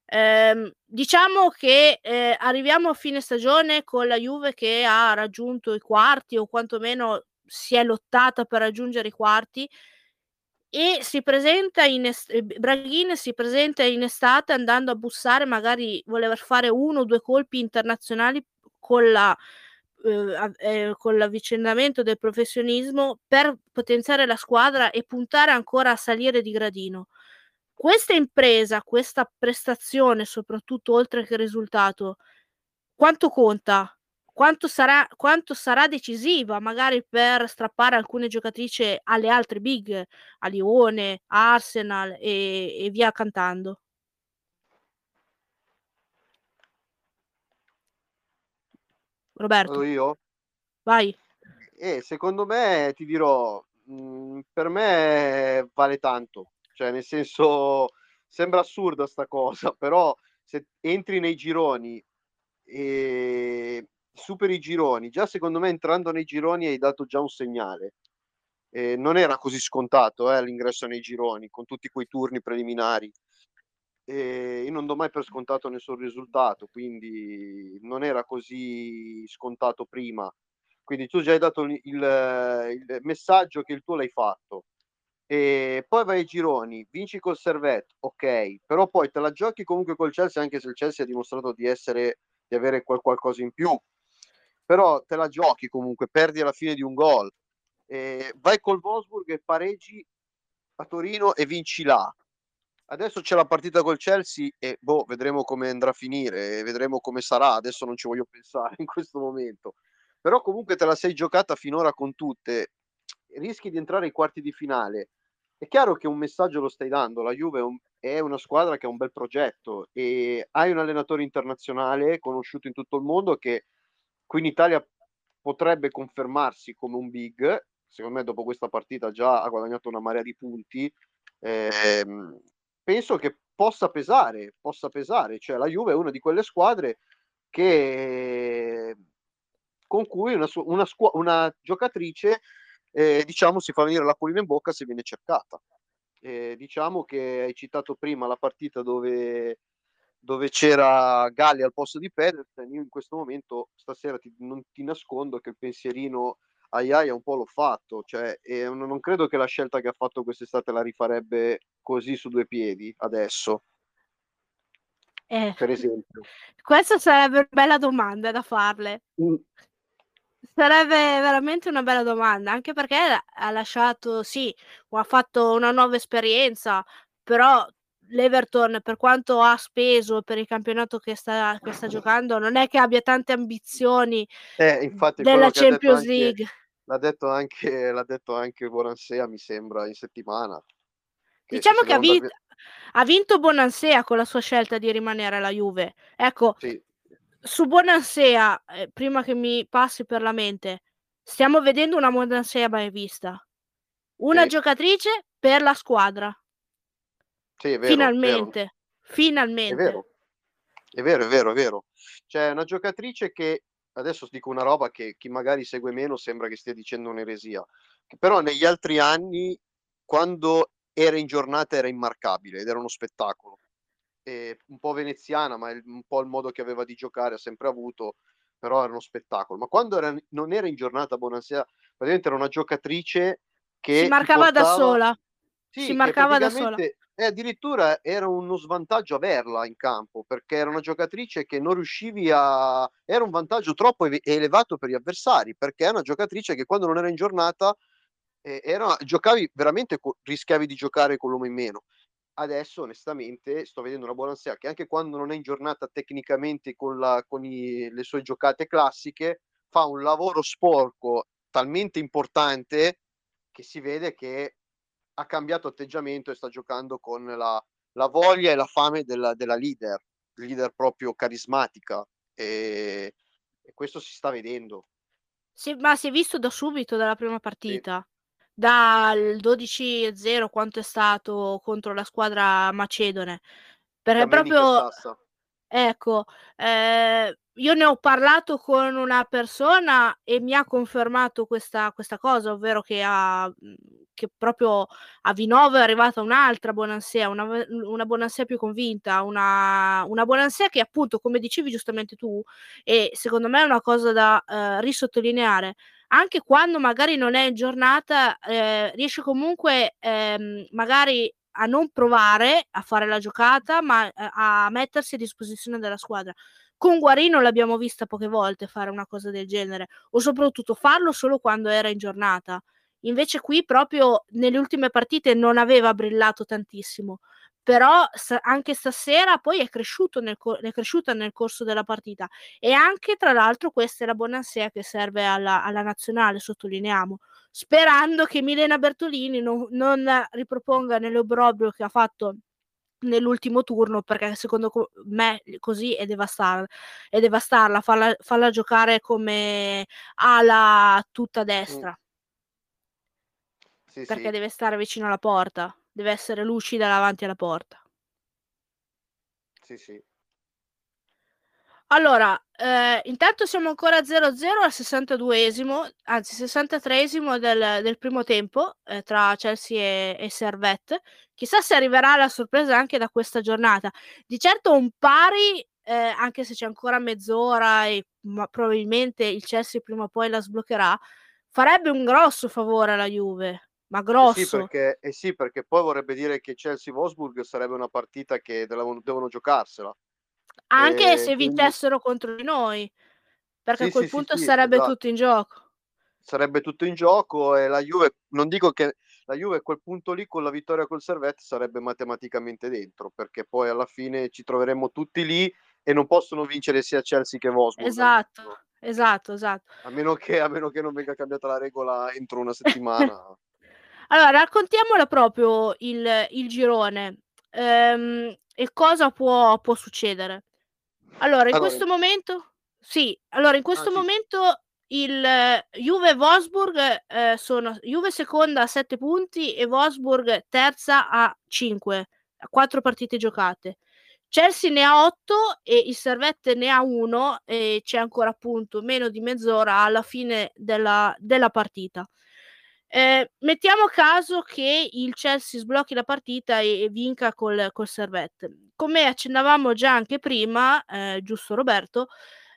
Eh, diciamo che eh, arriviamo a fine stagione con la Juve che ha raggiunto i quarti o quantomeno si è lottata per raggiungere i quarti e si presenta in est- eh, Braghin si presenta in estate andando a bussare, magari voler fare uno o due colpi internazionali con, la, eh, eh, con l'avvicendamento del professionismo per potenziare la squadra e puntare ancora a salire di gradino. Questa impresa, questa prestazione, soprattutto oltre che risultato, quanto conta quanto sarà, quanto sarà decisiva magari per strappare alcune giocatrici alle altre big, a Lione, Arsenal e, e via cantando. Roberto. io? Vai. Eh, secondo me, ti dirò, mh, mm, per me vale tanto. Cioè, nel senso, sembra assurda sta cosa, però se entri nei gironi e superi i gironi, già secondo me entrando nei gironi hai dato già un segnale. Eh, non era così scontato eh, l'ingresso nei gironi con tutti quei turni preliminari. Eh, io non do mai per scontato nessun risultato, quindi non era così scontato prima. Quindi tu già hai dato il, il messaggio che il tuo l'hai fatto. E poi vai ai gironi, vinci col Servette, ok, però poi te la giochi comunque col Chelsea, anche se il Chelsea ha dimostrato di essere di avere qual- qualcosa in più però te la giochi comunque, perdi alla fine di un gol. Eh, vai col Wolfsburg e pareggi a Torino e vinci là. Adesso c'è la partita col Chelsea e boh, vedremo come andrà a finire, vedremo come sarà. Adesso non ci voglio pensare in questo momento. Però comunque te la sei giocata finora con tutte. Rischi di entrare ai quarti di finale. È chiaro che un messaggio lo stai dando. La Juve è, un, è una squadra che ha un bel progetto e hai un allenatore internazionale conosciuto in tutto il mondo che qui in Italia potrebbe confermarsi come un big. Secondo me, dopo questa partita, già ha guadagnato una marea di punti. Eh, penso che possa pesare, possa pesare, cioè la Juve è una di quelle squadre che con cui una, una, una giocatrice eh, diciamo si fa venire l'acquolina in bocca se viene cercata. Eh, diciamo che hai citato prima la partita dove, dove c'era Galli al posto di Pedersen, io in questo momento stasera ti, non ti nascondo che il pensierino Aiaia un po' l'ho fatto, cioè, non credo che la scelta che ha fatto quest'estate la rifarebbe così su due piedi adesso. Eh, per esempio. Questa sarebbe una bella domanda da farle. Mm. Sarebbe veramente una bella domanda, anche perché ha lasciato, sì, ha fatto una nuova esperienza, però l'Everton, per quanto ha speso per il campionato che sta, che sta giocando, non è che abbia tante ambizioni eh, infatti, della Champions League. Anche, l'ha detto anche, l'ha detto anche Bonansea, mi sembra, in settimana. Che diciamo che ha, vinto, ha vinto Bonansea con la sua scelta di rimanere alla Juve. Ecco, sì. su Bonansea, eh, prima che mi passi per la mente, stiamo vedendo una Bonansea mai vista. Una sì. giocatrice per la squadra. Sì, è vero, finalmente, è vero. finalmente. È vero. È vero, è vero, è vero. C'è una giocatrice che adesso dico una roba che chi magari segue meno sembra che stia dicendo un'eresia, però negli altri anni, quando era in giornata, era immarcabile ed era uno spettacolo. E un po' veneziana, ma un po' il modo che aveva di giocare ha sempre avuto, però era uno spettacolo. Ma quando era, non era in giornata, Bonansia, praticamente era una giocatrice che si marcava portava... da sola. Sì, si marcava da sola e addirittura era uno svantaggio averla in campo perché era una giocatrice che non riuscivi a. Era un vantaggio troppo elevato per gli avversari perché è una giocatrice che quando non era in giornata eh, era... giocavi veramente, rischiavi di giocare con l'uomo in meno. Adesso, onestamente, sto vedendo una buona ansia che anche quando non è in giornata tecnicamente con, la, con i, le sue giocate classiche, fa un lavoro sporco talmente importante che si vede che ha cambiato atteggiamento e sta giocando con la, la voglia e la fame della, della leader, leader proprio carismatica e, e, questo si sta vedendo. Sì, ma si è visto da subito dalla prima partita. Sì. Dal 12-0 quanto è stato contro la squadra macedone. Perché proprio ecco, eh, io ne ho parlato con una persona e mi ha confermato questa, questa cosa, ovvero che, ha, mhmm, che proprio a Vinove è arrivata un'altra Bonansea, una, una Bonansea più convinta, una, una Bonansea che appunto, come dicevi giustamente tu, e secondo me è una cosa da eh, risottolineare, anche quando magari non è in giornata, eh, riesce comunque ehm, magari a non provare a fare la giocata, ma eh, a mettersi a disposizione della squadra. Con Guarino l'abbiamo vista poche volte fare una cosa del genere, o soprattutto farlo solo quando era in giornata. Invece qui proprio nelle ultime partite non aveva brillato tantissimo, però anche stasera poi è, cresciuto nel, è cresciuta nel corso della partita e anche tra l'altro questa è la buona Bonansia che serve alla, alla nazionale, sottolineiamo, sperando che Milena Bertolini non, non riproponga nell'obrobrio che ha fatto nell'ultimo turno perché secondo me così è, devastar- è devastarla, farla, farla giocare come ala tutta destra. Mm. Sì, perché sì. deve stare vicino alla porta, deve essere lucida davanti alla porta. Sì, sì. Allora, eh, intanto siamo ancora 0-0 al 62esimo, anzi 63esimo del, del primo tempo eh, tra Chelsea e, e Servette. Chissà se arriverà la sorpresa anche da questa giornata. Di certo un pari, eh, anche se c'è ancora mezz'ora e ma probabilmente il Chelsea prima o poi la sbloccherà, farebbe un grosso favore alla Juve. Ma grosso. Eh sì, perché, eh sì, perché poi vorrebbe dire che Chelsea-Wolfsburg sarebbe una partita che devono, devono giocarsela. Anche e se quindi... vincessero contro di noi. perché Sì, a quel sì, punto sì, sarebbe esatto. tutto in gioco. Sarebbe tutto in gioco e la Juve non dico che la Juve a quel punto lì con la vittoria col Servette sarebbe matematicamente dentro, perché poi alla fine ci troveremmo tutti lì e non possono vincere sia Chelsea che Wolfsburg Esatto, esatto, esatto. A meno che a meno che non venga cambiata la regola entro una settimana. Allora, raccontiamola proprio il il girone, ehm, e cosa può può succedere. Allora, in Allora questo momento sì, allora in ah questo sì, momento il Juve e Wolfsburg, ehm, sono Juve seconda a 7 punti e Wolfsburg terza a 5, a 4 partite giocate. Chelsea ne ha 8 e il Servette ne ha 1 e c'è ancora appunto meno di mezz'ora alla fine della della partita. Ehm, mettiamo caso che il Chelsea sblocchi la partita e e vinca col col Servette. Come accennavamo già anche prima, ehm, giusto Roberto,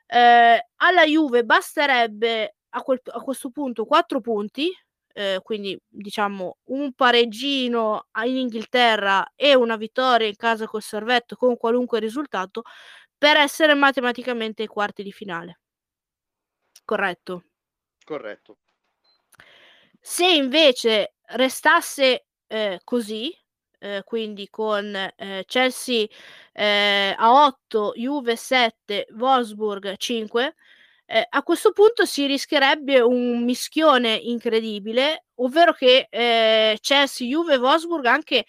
ehm, alla Juve basterebbe a quel a questo punto 4 punti, ehm, quindi diciamo un pareggino in Inghilterra e una vittoria in casa col Servette con qualunque risultato, per essere matematicamente ai quarti di finale. Corretto? corretto. Se invece restasse, ehm, così, ehm, quindi con, ehm, Chelsea, ehm, a 8, Juve 7, Wolfsburg 5, ehm, a questo punto si rischierebbe un mischione incredibile, ovvero che, ehm, Chelsea, Juve e Wolfsburg anche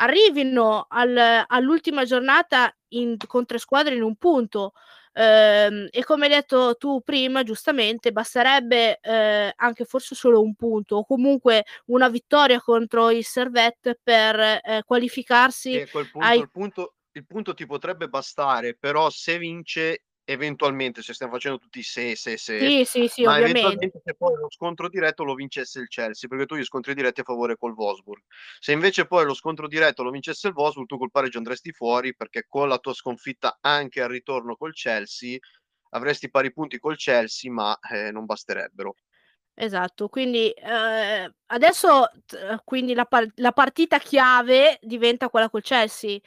arrivino al all'ultima giornata in con 3 squadre in un punto. Ehm, e come hai detto tu prima, giustamente, basterebbe, ehm, anche forse solo un punto o comunque una vittoria contro il Servette per, ehm, qualificarsi punto ai il punto il punto ti potrebbe bastare, però se vince eventualmente, se stiamo facendo tutti se, se, se, sì, sì, sì, ma ovviamente. eventualmente se poi lo scontro diretto lo vincesse il Chelsea, perché tu gli scontri diretti a favore col Wolfsburg. Se invece poi lo scontro diretto lo vincesse il Wolfsburg, tu col pareggio andresti fuori perché con la tua sconfitta anche al ritorno col Chelsea avresti pari punti col Chelsea, ma eh, non basterebbero. Esatto, quindi, ehm, adesso t quindi la par la partita chiave diventa quella col Chelsea.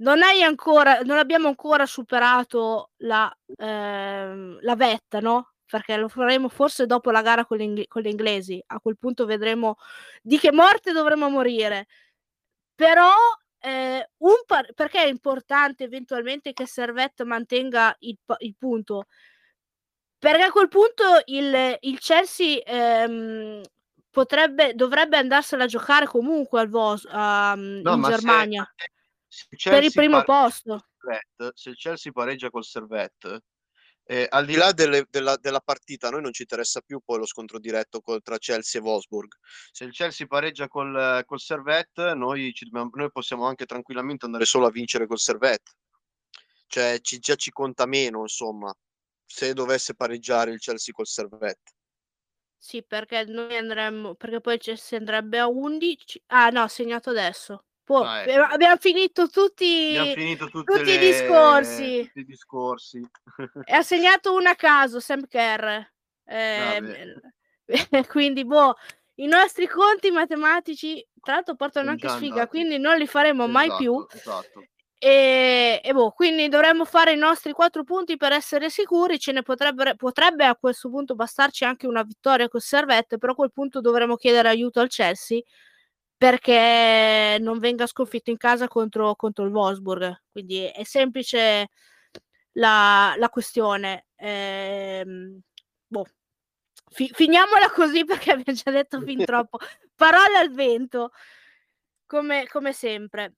Non hai ancora non abbiamo ancora superato la ehm, la vetta, no, perché lo faremo forse dopo la gara con l'ingl con le inglesi. A quel punto vedremo di che morte dovremo morire. Però, un par perché è importante eventualmente che Servette mantenga il il punto? Perché a quel punto il il Chelsea, ehm, potrebbe dovrebbe andarsela a giocare comunque al Vos mhmm, No, in Germania se per il primo col posto. Servette se il Chelsea pareggia col Servette, ehm, al di là delle della della partita, a noi non ci interessa più poi lo scontro diretto co tra Chelsea e Wolfsburg. Se il Chelsea pareggia col col Servette, noi ci noi possiamo anche tranquillamente andare solo a vincere col Servette. Cioè ci già ci conta meno insomma, se dovesse pareggiare il Chelsea col Servette. Sì, perché noi andremmo perché poi Chelsea andrebbe a 11 ah no, ha segnato adesso. Boh, Ah, abbiam ecco. abbiam finito tutti finito tutte tutti i le discorsi. tutti i discorsi. E ha segnato una a caso, Sam Kerr. Ehm, quindi boh, i nostri conti matematici tra l'altro portano anche già sfiga, andati. quindi non li faremo mai più. Esatto, esatto. Ehm, e boh, quindi dovremmo fare i nostri 4 punti per essere sicuri, ce ne potrebbero potrebbe a questo punto bastarci anche una vittoria col Servette, però a quel punto dovremo chiedere aiuto al Chelsea, perché non venga sconfitto in casa contro contro il Wolfsburg. Quindi è semplice la la questione. Ehm, boh, fi finiamola così perché abbiam già detto fin troppo. Parole al vento, come come sempre.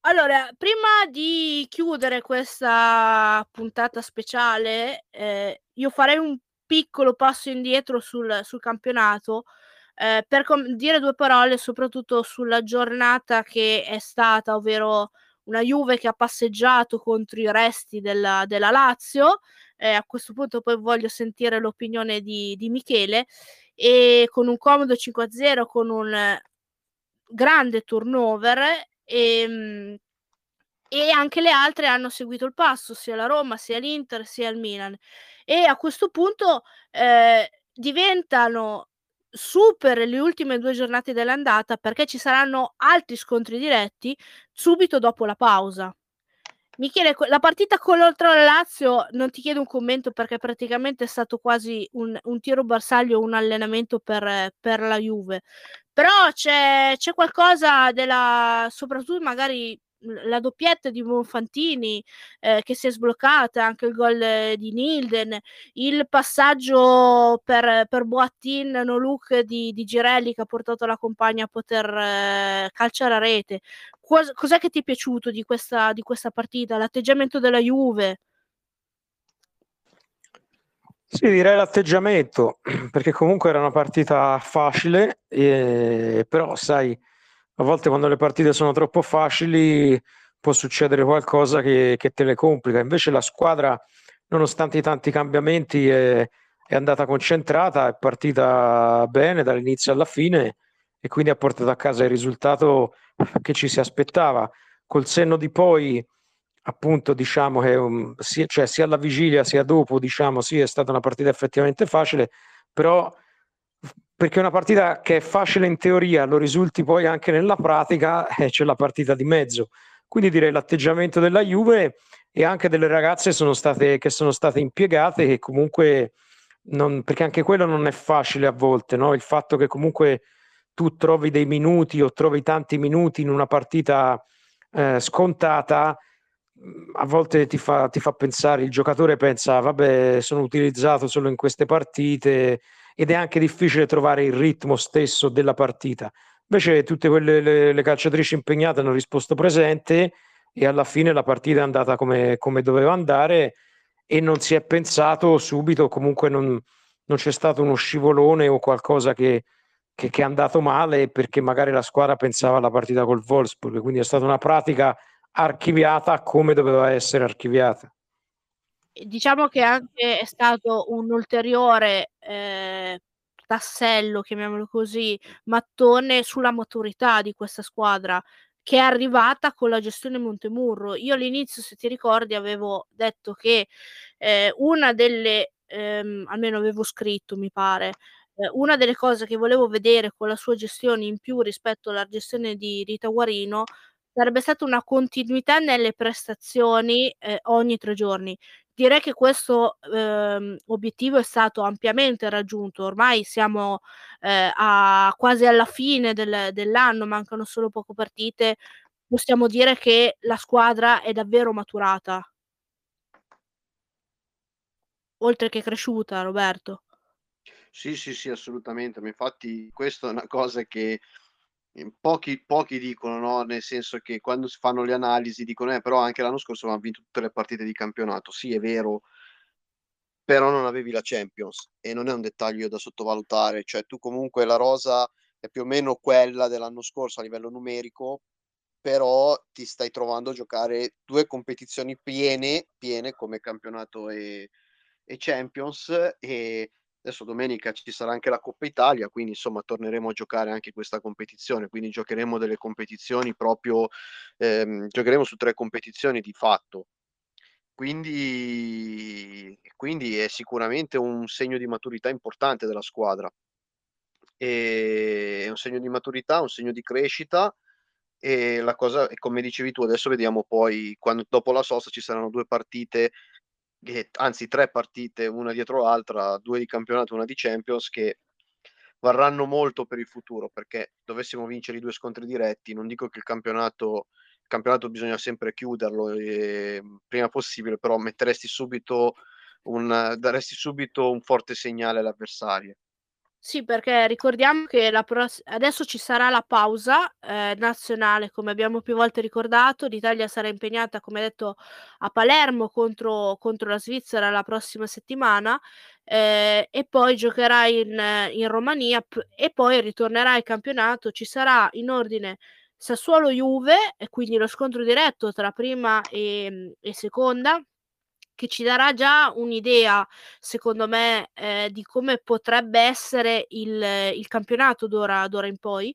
Allora, prima di chiudere questa puntata speciale, ehm, io farei un piccolo passo indietro sul sul campionato, ehm, per com dire 2 parole soprattutto sulla giornata che è stata, ovvero una Juve che ha passeggiato contro i resti della della Lazio, e a questo punto poi voglio sentire l'opinione di di Michele, e con un comodo 5-0 con un grande turnover, ehm, e anche le altre hanno seguito il passo, sia la Roma, sia l'Inter, sia il Milan. E a questo punto, ehm, diventano super le ultime 2 giornate dell'andata, perché ci saranno altri scontri diretti subito dopo la pausa. Michele, la partita contro la Lazio non ti chiedo un commento perché praticamente è stato quasi un, un tiro bersaglio, un allenamento per, per la Juve. Però c'è, c'è, qualcosa della, soprattutto magari la doppietta di Bonfantini eh, che si è sbloccata, anche il gol di Nilden, il passaggio per, per Boattin no look di, di, Girelli che ha portato la compagna a poter eh, calciare a rete. Cos- cos'è che ti è piaciuto di questa, di questa partita? L'atteggiamento della Juve? Sì, direi l'atteggiamento, perché comunque era una partita facile, eh, però sai, a volte quando le partite sono troppo facili può succedere qualcosa che, che te le complica. Invece la squadra, nonostante i tanti cambiamenti, è, è andata concentrata, è partita bene dall'inizio alla fine e quindi ha portato a casa il risultato che ci si aspettava. Col senno di poi, appunto, diciamo che um, sia, cioè, sia alla vigilia sia dopo, diciamo, sì, è stata una partita effettivamente facile, però perché una partita che è facile in teoria lo risulti poi anche nella pratica, eh, c'è la partita di mezzo. Quindi direi l'atteggiamento della Juve e anche delle ragazze sono state, che sono state impiegate, che comunque, non, perché anche quello non è facile a volte, no? il fatto che comunque tu trovi dei minuti o trovi tanti minuti in una partita eh, scontata, a volte ti fa, ti fa pensare, il giocatore pensa, vabbè, sono utilizzato solo in queste partite, ed è anche difficile trovare il ritmo stesso della partita. Invece tutte quelle le, le calciatrici impegnate hanno risposto presente e alla fine la partita è andata come, come doveva andare e non si è pensato subito, comunque non, non c'è stato uno scivolone o qualcosa che, che, che, è andato male perché magari la squadra pensava alla partita col Wolfsburg, quindi è stata una pratica archiviata come doveva essere archiviata diciamo che anche è stato un ulteriore eh, tassello, chiamiamolo così, mattone sulla maturità di questa squadra che è arrivata con la gestione Montemurro. Io all'inizio, se ti ricordi, avevo detto che eh, una delle, ehm, almeno avevo scritto, mi pare, eh, una delle cose che volevo vedere con la sua gestione in più rispetto alla gestione di Rita Guarino sarebbe stata una continuità nelle prestazioni eh, ogni tre giorni direi che questo ehm, obiettivo è stato ampiamente raggiunto. Ormai siamo eh, a, quasi alla fine del, dell'anno, mancano solo poche partite. Possiamo dire che la squadra è davvero maturata. Oltre che cresciuta, Roberto. Sì, sì, sì, assolutamente. Ma infatti, questa è una cosa che pochi, pochi dicono, no? nel senso che quando si fanno le analisi dicono, eh, però anche l'anno scorso avevamo vinto tutte le partite di campionato. Sì, è vero, però non avevi la Champions e non è un dettaglio da sottovalutare, cioè tu comunque la rosa è più o meno quella dell'anno scorso a livello numerico, però ti stai trovando a giocare due competizioni piene, piene come campionato e, e Champions e Adesso domenica ci sarà anche la Coppa Italia, quindi insomma torneremo a giocare anche questa competizione, quindi giocheremo delle competizioni proprio, ehm, giocheremo su tre competizioni di fatto. Quindi, quindi è sicuramente un segno di maturità importante della squadra. E è un segno di maturità, un segno di crescita e la cosa, come dicevi tu, adesso vediamo poi quando dopo la sosta ci saranno due partite anzi tre partite una dietro l'altra, due di campionato, una di Champions, che varranno molto per il futuro, perché dovessimo vincere i due scontri diretti, non dico che il campionato, il campionato bisogna sempre chiuderlo eh, prima possibile, però metteresti subito un, daresti subito un forte segnale all'avversario. Sì, perché ricordiamo che la pross- adesso ci sarà la pausa eh, nazionale, come abbiamo più volte ricordato. L'Italia sarà impegnata, come detto, a Palermo contro, contro la Svizzera la prossima settimana eh, e poi giocherà in, in Romania p- e poi ritornerà al campionato. Ci sarà in ordine Sassuolo-Juve e quindi lo scontro diretto tra prima e, e seconda che ci darà già un'idea, secondo me, eh, di come potrebbe essere il, il campionato d'ora, d'ora in poi.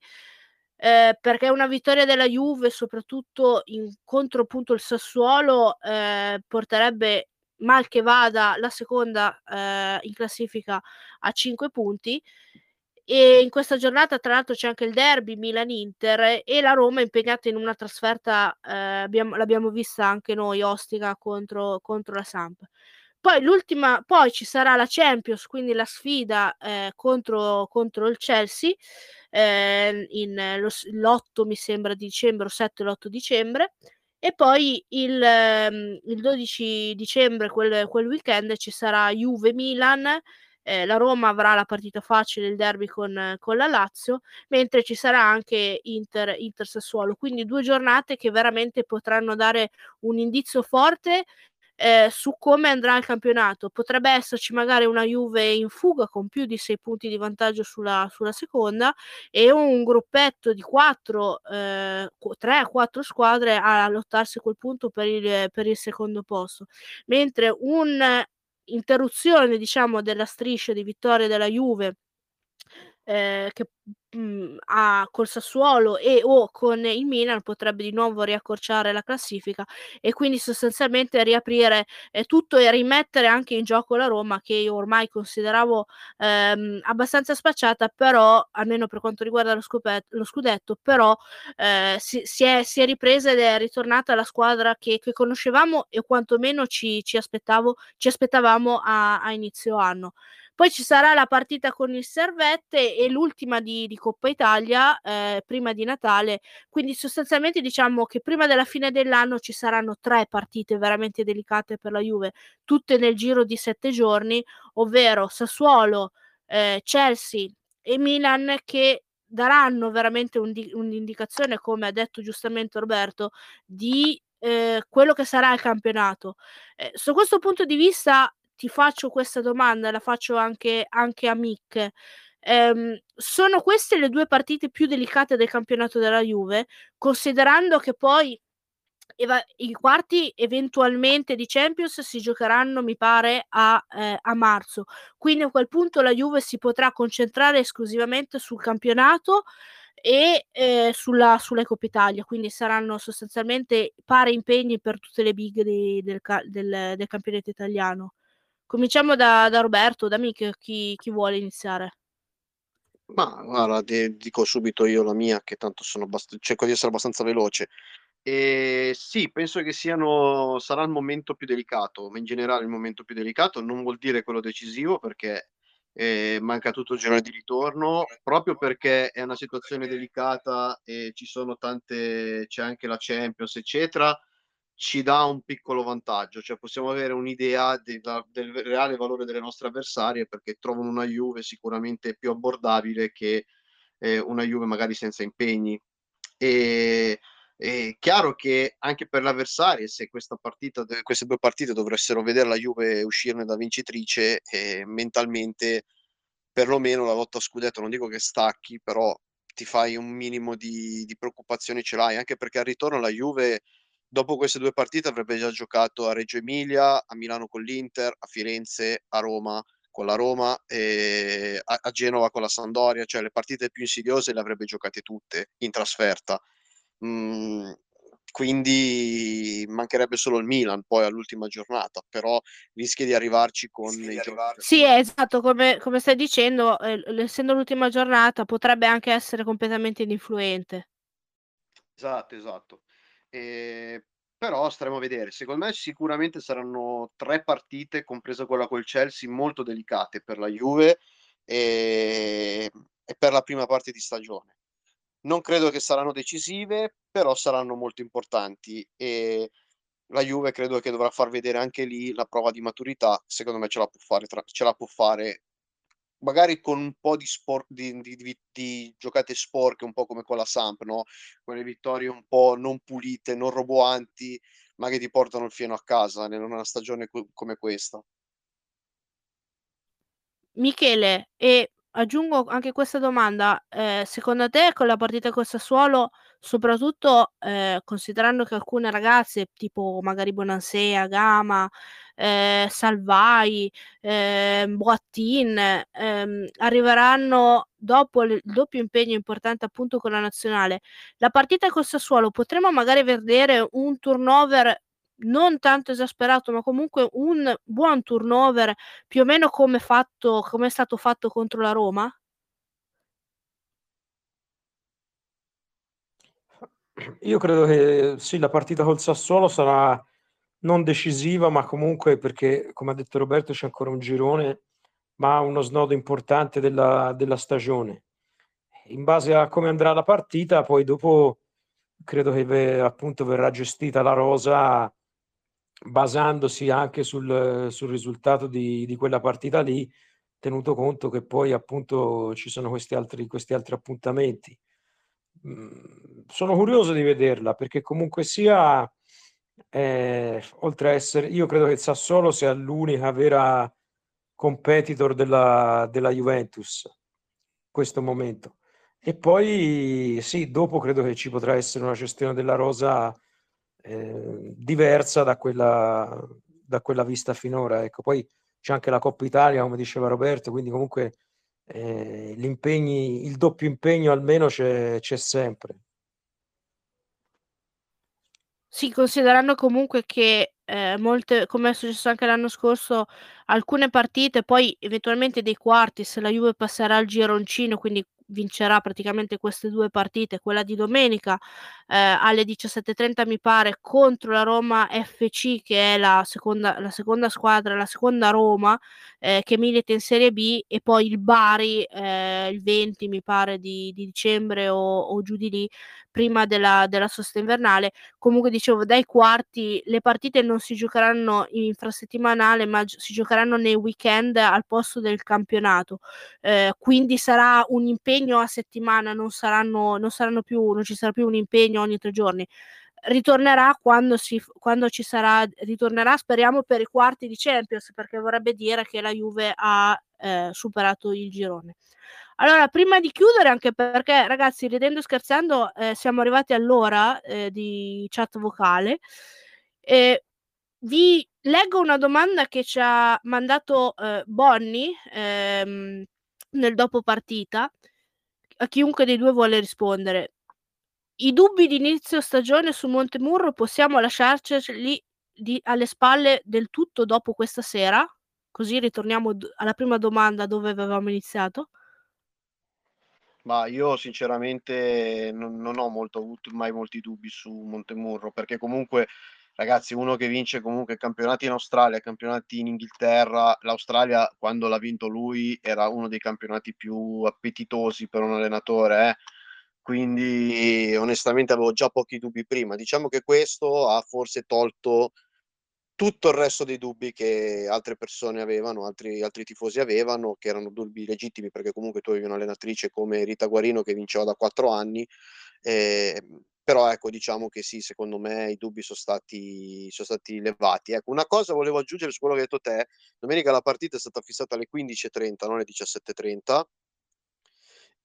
Eh, perché una vittoria della Juve, soprattutto in contro appunto il Sassuolo, eh, porterebbe mal che vada la seconda eh, in classifica a 5 punti e in questa giornata tra l'altro c'è anche il derby Milan-Inter e la Roma è impegnata in una trasferta, eh, abbiamo, l'abbiamo vista anche noi, ostica contro, contro la Samp. Poi l'ultima, poi ci sarà la Champions, quindi la sfida eh, contro, contro, il Chelsea eh, in, lo, l'8 mi sembra di dicembre, o 7 l'8 dicembre. E poi il, ehm, il 12 dicembre, quel, quel weekend, ci sarà Juve-Milan eh, la Roma avrà la partita facile, il derby con, con la Lazio, mentre ci sarà anche Inter, Inter Sassuolo. Quindi due giornate che veramente potranno dare un indizio forte eh, su come andrà il campionato. Potrebbe esserci magari una Juve in fuga con più di sei punti di vantaggio sulla, sulla seconda e un gruppetto di quattro, eh, 3-4 squadre a lottarsi quel punto per il, per il secondo posto. Mentre un interruzione diciamo della striscia di vittoria della Juve eh, che mh, mhmm, a, col Sassuolo e o con il Milan potrebbe di nuovo riaccorciare la classifica e quindi sostanzialmente riaprire eh, tutto e rimettere anche in gioco la Roma che io ormai consideravo ehm, abbastanza spacciata però almeno per quanto riguarda lo, scopet- lo scudetto però eh, si, si, è, si, è, ripresa ed è ritornata la squadra che, che conoscevamo e quantomeno ci, ci, ci aspettavamo a, a inizio anno poi ci sarà la partita con il Servette e l'ultima di, di Coppa Italia eh, prima di Natale. Quindi sostanzialmente diciamo che prima della fine dell'anno ci saranno tre partite veramente delicate per la Juve, tutte nel giro di sette giorni, ovvero Sassuolo, eh, Chelsea e Milan che daranno veramente un di- un'indicazione, come ha detto giustamente Roberto, di eh, quello che sarà il campionato. Eh, su questo punto di vista ti faccio questa domanda, la faccio anche, anche a Mick. Ehm, sono queste le due partite più delicate del campionato della Juve, considerando che poi eva- i quarti eventualmente di Champions si giocheranno, mi pare, a, eh, a, marzo. Quindi a quel punto la Juve si potrà concentrare esclusivamente sul campionato e eh, sulla, sulla Coppa Italia, quindi saranno sostanzialmente pari impegni per tutte le big di, del, del, del campionato italiano. Cominciamo da, da Roberto, da Mick, chi, chi vuole iniziare? Ma guarda, ti dico subito io la mia, che tanto sono abbast- cerco di essere abbastanza veloce. E sì, penso che siano, sarà il momento più delicato, ma in generale il momento più delicato non vuol dire quello decisivo perché eh, manca tutto il giorno di ritorno, proprio perché è una situazione delicata e ci sono tante, c'è anche la Champions, eccetera ci dà un piccolo vantaggio, cioè possiamo avere un'idea de, da, del reale valore delle nostre avversarie perché trovano una Juve sicuramente più abbordabile che eh, una Juve magari senza impegni. E, è chiaro che anche per l'avversario, se partita, queste due partite dovessero vedere la Juve uscirne da vincitrice, eh, mentalmente perlomeno la lotta a scudetto, non dico che stacchi, però ti fai un minimo di, di preoccupazioni ce l'hai, anche perché al ritorno la Juve dopo queste due partite avrebbe già giocato a Reggio Emilia, a Milano con l'Inter, a Firenze, a Roma con la Roma e a, a Genova con la Sandoria, cioè le partite più insidiose le avrebbe giocate tutte in trasferta. Mm, quindi mancherebbe solo il Milan poi all'ultima giornata, però rischia di arrivarci con i arrivarci. Sì, esatto, come, come stai dicendo, eh, essendo l'ultima giornata potrebbe anche essere completamente ininfluente. Esatto, esatto. Eh, però staremo a vedere. Secondo me sicuramente saranno tre partite, compresa quella col Chelsea, molto delicate per la Juve e, e per la prima parte di stagione. Non credo che saranno decisive, però saranno molto importanti e la Juve credo che dovrà far vedere anche lì la prova di maturità. Secondo me ce la può fare, tra, ce la può fare magari con un po' di, sport, di, di, di, giocate sporche, un po' come con la Samp, no? quelle vittorie un po' non pulite, non roboanti, ma che ti portano il fieno a casa in una stagione co- come questa. Michele, e aggiungo anche questa domanda, eh, secondo te con la partita con Sassuolo, soprattutto eh, considerando che alcune ragazze, tipo magari Bonansea, Gama, eh, Salvai, eh, Boattin, ehm, arriveranno dopo il doppio impegno importante appunto con la nazionale. La partita con Sassuolo potremmo magari vedere un turnover non tanto esasperato, ma comunque un buon turnover, più o meno come, fatto, come è stato fatto contro la Roma? Io credo che sì, la partita col Sassuolo sarà non decisiva, ma comunque perché, come ha detto Roberto, c'è ancora un girone, ma uno snodo importante della, della stagione. In base a come andrà la partita, poi dopo credo che ve, appunto verrà gestita la rosa basandosi anche sul, sul risultato di, di, quella partita lì, tenuto conto che poi appunto ci sono questi altri, questi altri appuntamenti. Mm, sono curioso di vederla perché comunque sia, eh, oltre a essere, io credo che il Sassuolo sia l'unica vera competitor della, della Juventus in questo momento. E poi sì, dopo credo che ci potrà essere una gestione della rosa eh, diversa da quella, da quella vista finora. Ecco, poi c'è anche la Coppa Italia, come diceva Roberto, quindi comunque eh, il doppio impegno almeno c'è, c'è sempre. Sì, considerando comunque che eh, molte, come è successo anche l'anno scorso, alcune partite, poi eventualmente dei quarti, se la Juve passerà al gironcino, quindi vincerà praticamente queste due partite, quella di domenica eh, alle 17.30 mi pare contro la Roma FC che è la seconda, la seconda squadra, la seconda Roma eh, che milita in Serie B e poi il Bari eh, il 20 mi pare di, di dicembre o, o, giù di lì prima della, della sosta invernale. Comunque dicevo dai quarti le partite non si giocheranno in infrasettimanale ma si giocheranno nei weekend al posto del campionato. Eh, quindi sarà un impegno a settimana, non saranno, non saranno più, non ci sarà più un impegno ogni tre giorni. Ritornerà quando, si, quando ci sarà, ritornerà speriamo per i quarti di Champions perché vorrebbe dire che la Juve ha eh, superato il girone. Allora, prima di chiudere, anche perché ragazzi, ridendo e scherzando, eh, siamo arrivati all'ora eh, di chat vocale. Eh, vi leggo una domanda che ci ha mandato eh, Bonnie ehm, nel dopo partita. A chiunque dei due vuole rispondere. I dubbi di inizio stagione su Montemurro possiamo lasciarceli di, alle spalle del tutto dopo questa sera? Così ritorniamo alla prima domanda dove avevamo iniziato. Ma io sinceramente non, non ho molto, avuto mai molti dubbi su Montemurro perché comunque ragazzi, uno che vince comunque campionati in Australia, campionati in Inghilterra, l'Australia quando l'ha vinto lui era uno dei campionati più appetitosi per un allenatore, eh? quindi onestamente avevo già pochi dubbi prima. Diciamo che questo ha forse tolto tutto il resto dei dubbi che altre persone avevano, altri, altri tifosi avevano, che erano dubbi legittimi perché comunque tu avevi un'allenatrice come Rita Guarino che vinceva da quattro anni, eh, però ecco diciamo che sì, secondo me i dubbi sono stati, sono stati levati. Ecco, una cosa volevo aggiungere su quello che hai detto te, domenica la partita è stata fissata alle 15.30, non alle 17.30.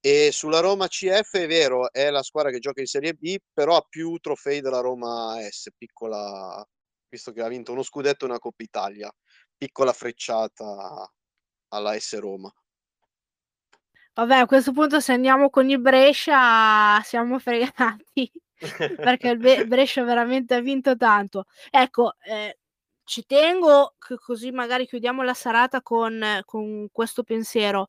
E sulla Roma CF è vero, è la squadra che gioca in Serie B, però ha più trofei della Roma S, piccola, visto che ha vinto uno scudetto e una Coppa Italia. Piccola frecciata alla S Roma. Vabbè, a questo punto se andiamo con il Brescia siamo fregati perché il Brescia veramente ha vinto tanto. Ecco, eh, ci tengo che così magari chiudiamo la serata con, con questo pensiero.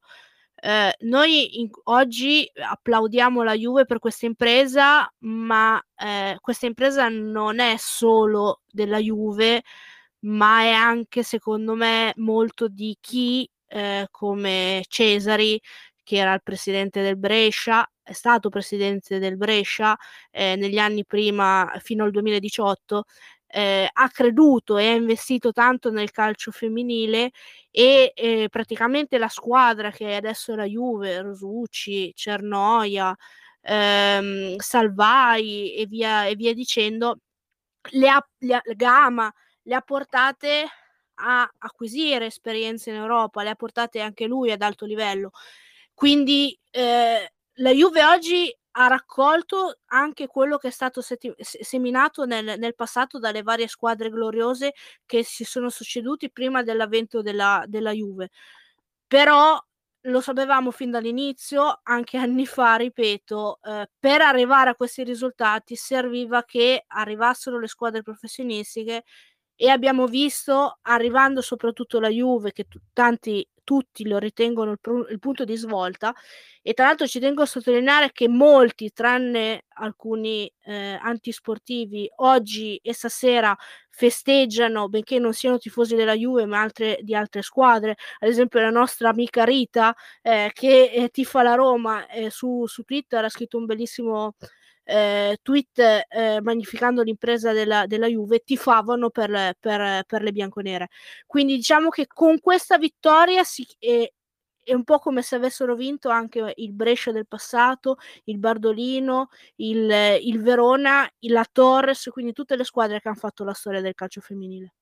Eh, noi in, oggi applaudiamo la Juve per questa impresa, ma eh, questa impresa non è solo della Juve, ma è anche, secondo me, molto di chi eh, come Cesari, che era il presidente del Brescia, è stato presidente del Brescia eh, negli anni prima, fino al 2018, eh, ha creduto e ha investito tanto nel calcio femminile e eh, praticamente la squadra che adesso è la Juve, Rosucci, Cernoia, ehm, Salvai e via, e via dicendo, le ha, le ha, Gama le ha portate a acquisire esperienze in Europa, le ha portate anche lui ad alto livello. Quindi eh, la Juve oggi ha raccolto anche quello che è stato seti- seminato nel, nel, passato dalle varie squadre gloriose che si sono succeduti prima dell'avvento della, della Juve. Però lo sapevamo fin dall'inizio, anche anni fa, ripeto, eh, per arrivare a questi risultati serviva che arrivassero le squadre professionistiche e abbiamo visto, arrivando soprattutto la Juve, che t- tanti tutti lo ritengono il, pr- il punto di svolta e tra l'altro ci tengo a sottolineare che molti, tranne alcuni eh, antisportivi, oggi e stasera festeggiano, benché non siano tifosi della Juve, ma altre, di altre squadre. Ad esempio, la nostra amica Rita, eh, che eh, tifa la Roma, eh, su, su Twitter ha scritto un bellissimo eh, tweet eh, magnificando l'impresa della, della Juve tifavano per, per, per, le bianconere. Quindi diciamo che con questa vittoria si, è, è, un po' come se avessero vinto anche il Brescia del passato, il Bardolino, il, il Verona, la Torres, quindi tutte le squadre che hanno fatto la storia del calcio femminile.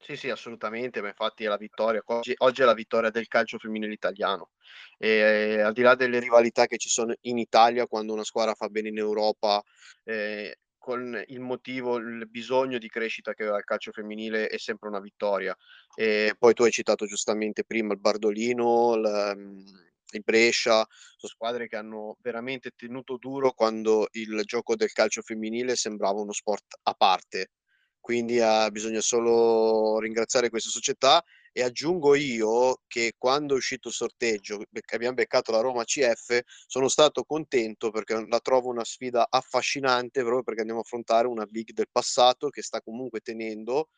Sì, sì, assolutamente, ma infatti è la vittoria. Oggi, oggi è la vittoria del calcio femminile italiano. E, al di là delle rivalità che ci sono in Italia quando una squadra fa bene in Europa, eh, con il motivo, il bisogno di crescita che aveva il calcio femminile è sempre una vittoria. E poi tu hai citato giustamente prima il Bardolino, il, il Brescia, sono squadre che hanno veramente tenuto duro quando il gioco del calcio femminile sembrava uno sport a parte quindi uh, bisogna solo ringraziare questa società e aggiungo io che quando è uscito il sorteggio che abbiamo beccato la Roma CF sono stato contento perché la trovo una sfida affascinante proprio perché andiamo a affrontare una big del passato che sta comunque tenendo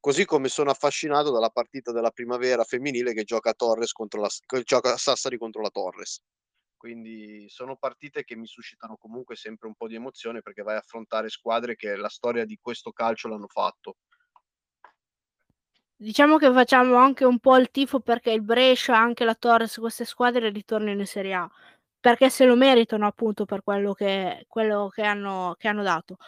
così come sono affascinato dalla partita della primavera femminile che gioca Torres contro la gioca Sassari contro la Torres quindi sono partite che mi suscitano comunque sempre un po' di emozione perché vai a affrontare squadre che la storia di questo calcio l'hanno fatto. Diciamo che facciamo anche un po' il tifo perché il Brescia, anche la Torres, queste squadre ritornino in Serie A perché se lo meritano appunto per quello che, quello che, hanno, che hanno dato.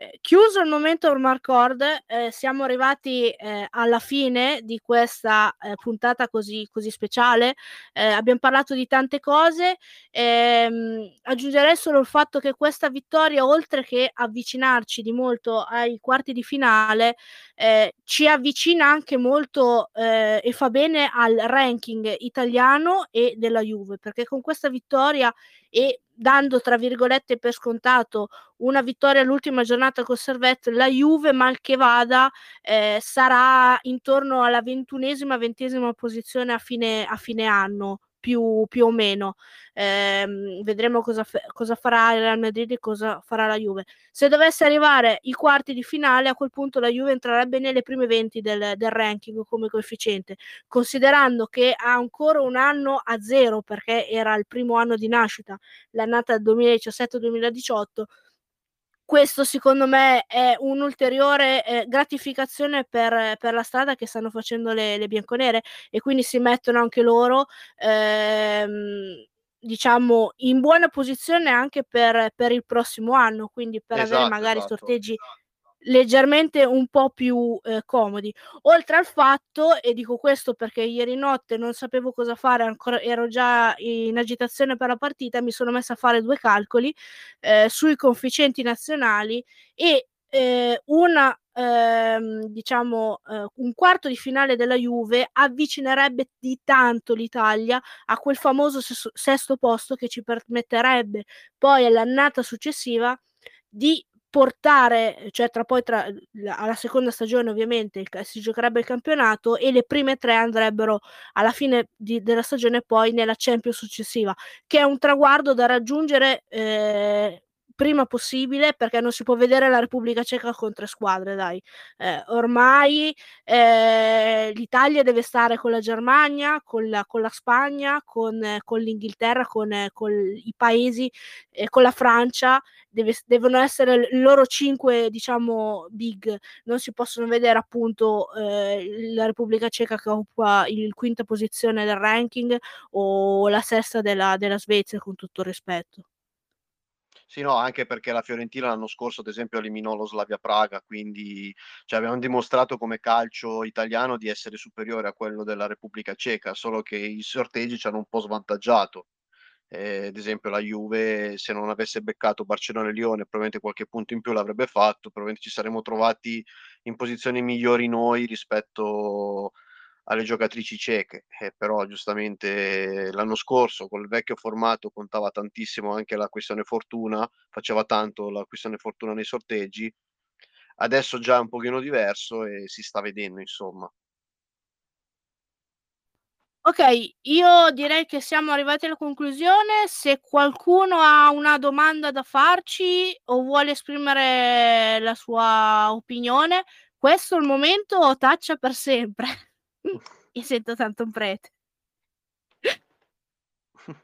Eh, chiuso il momento Ormarcord, eh, siamo arrivati eh, alla fine di questa eh, puntata così, così speciale. Eh, abbiamo parlato di tante cose. Ehm, aggiungerei solo il fatto che questa vittoria, oltre che avvicinarci di molto ai quarti di finale, ci avvicina anche molto e fa bene al ranking italiano e della Juve, perché con questa vittoria e dando tra virgolette per scontato una vittoria all'ultima giornata con Servette, la Juve mal che vada eh, sarà intorno alla ventunesima, ventesima posizione a fine, a fine anno più, più o meno. Eh, vedremo cosa, cosa, farà il Real Madrid e cosa farà la Juve. Se dovesse arrivare i quarti di finale, a quel punto la Juve entrerebbe nelle prime 20 del, del ranking come coefficiente, considerando che ha ancora un anno a zero perché era il primo anno di nascita, l'annata 2017-2018 questo secondo me è un'ulteriore eh, gratificazione per, per, la strada che stanno facendo le, le bianconere e quindi si mettono anche loro ehm, diciamo in buona posizione anche per, per, il prossimo anno quindi per esatto, avere magari esatto, sorteggi esatto leggermente un po' più eh, comodi. Oltre al fatto, e dico questo perché ieri notte non sapevo cosa fare, ancora ero già in agitazione per la partita, mi sono messa a fare due calcoli eh, sui coefficienti nazionali e eh, una ehm, diciamo eh, un quarto di finale della Juve avvicinerebbe di tanto l'Italia a quel famoso sesto, sesto posto che ci permetterebbe poi all'annata successiva di portare, cioè tra poi tra alla seconda stagione ovviamente si giocherebbe il campionato e le prime tre andrebbero alla fine di, della stagione poi nella Champions successiva, che è un traguardo da raggiungere eh, prima possibile perché non si può vedere la Repubblica Ceca con tre squadre, dai. Eh, ormai eh, l'Italia deve stare con la Germania, con la, con la Spagna, con, eh, con l'Inghilterra, con, con, i paesi, eh, con la Francia, deve, devono essere i loro cinque, diciamo, big. Non si possono vedere appunto eh, la Repubblica Ceca che occupa il quinta posizione del ranking o la sesta della, della Svezia, con tutto il rispetto. Sì, no, anche perché la Fiorentina l'anno scorso, ad esempio, eliminò lo Slavia Praga, quindi cioè, abbiamo dimostrato come calcio italiano di essere superiore a quello della Repubblica Ceca, solo che i sorteggi ci hanno un po' svantaggiato. Eh, ad esempio la Juve, se non avesse beccato Barcellona e Lione, probabilmente qualche punto in più l'avrebbe fatto, probabilmente ci saremmo trovati in posizioni migliori noi rispetto alle giocatrici cieche, eh, però giustamente l'anno scorso col vecchio formato contava tantissimo anche la questione fortuna, faceva tanto la questione fortuna nei sorteggi, adesso già è un pochino diverso e si sta vedendo insomma. Ok, io direi che siamo arrivati alla conclusione. Se qualcuno ha una domanda da farci o vuole esprimere la sua opinione, questo è il momento o taccia per sempre. Mi sento tanto un prete.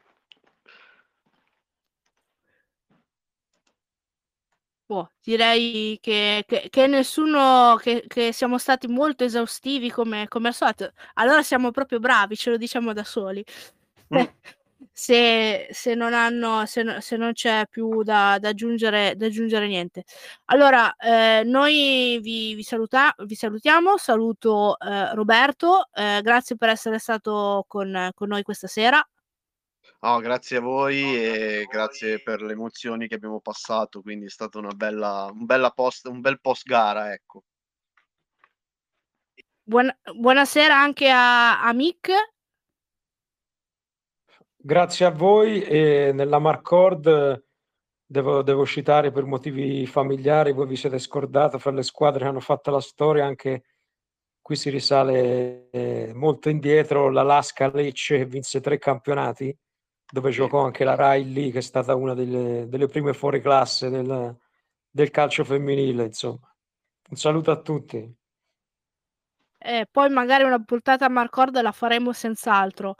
Boh, direi che, che, che nessuno, che, che, siamo stati molto esaustivi come, come al solito. Allora siamo proprio bravi, ce lo diciamo da soli. Mm. Se, se, non hanno, se, se non c'è più da, da, aggiungere, da aggiungere niente. Allora, eh, noi vi, vi, saluta, vi, salutiamo, saluto eh, Roberto, eh, grazie per essere stato con, con noi questa sera. No, grazie a voi no, e grazie, voi. per le emozioni che abbiamo passato, quindi è stato una bella, un, bella post, un bel post gara, ecco. Buona, buonasera anche a, a Mick. Grazie a voi e nella Marcord devo, devo citare per motivi familiari, voi vi siete scordati fra le squadre che hanno fatto la storia, anche qui si risale eh, molto indietro, la Lasca Lecce che vinse tre campionati dove giocò anche la Riley, che è stata una delle, delle prime fuori classe del, del, calcio femminile. Insomma, un saluto a tutti. Eh, poi magari una puntata a Marcord la faremo senz'altro.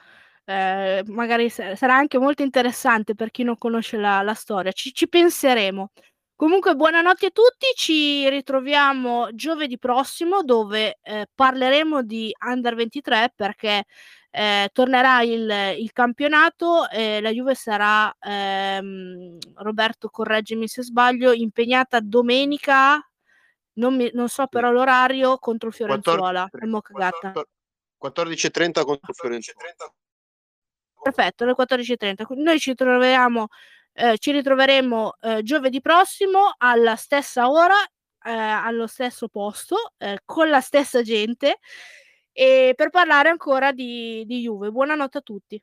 Eh, magari sarà anche molto interessante per chi non conosce la, la storia. Ci, ci penseremo. Comunque, buonanotte a tutti. Ci ritroviamo giovedì prossimo dove eh, parleremo di Under 23 perché eh, tornerà il, il campionato e la Juve sarà, ehm, Roberto correggimi se sbaglio, impegnata domenica, non, mi, non so però l'orario, contro il Fiorenzuola. 14.30 contro il Fiorenzuola. Perfetto, alle 14.30. Noi ci troviamo, eh, ci ritroveremo eh, giovedì prossimo alla stessa ora, eh, allo stesso posto, eh, con la stessa gente e per parlare ancora di, di Juve. Buonanotte a tutti.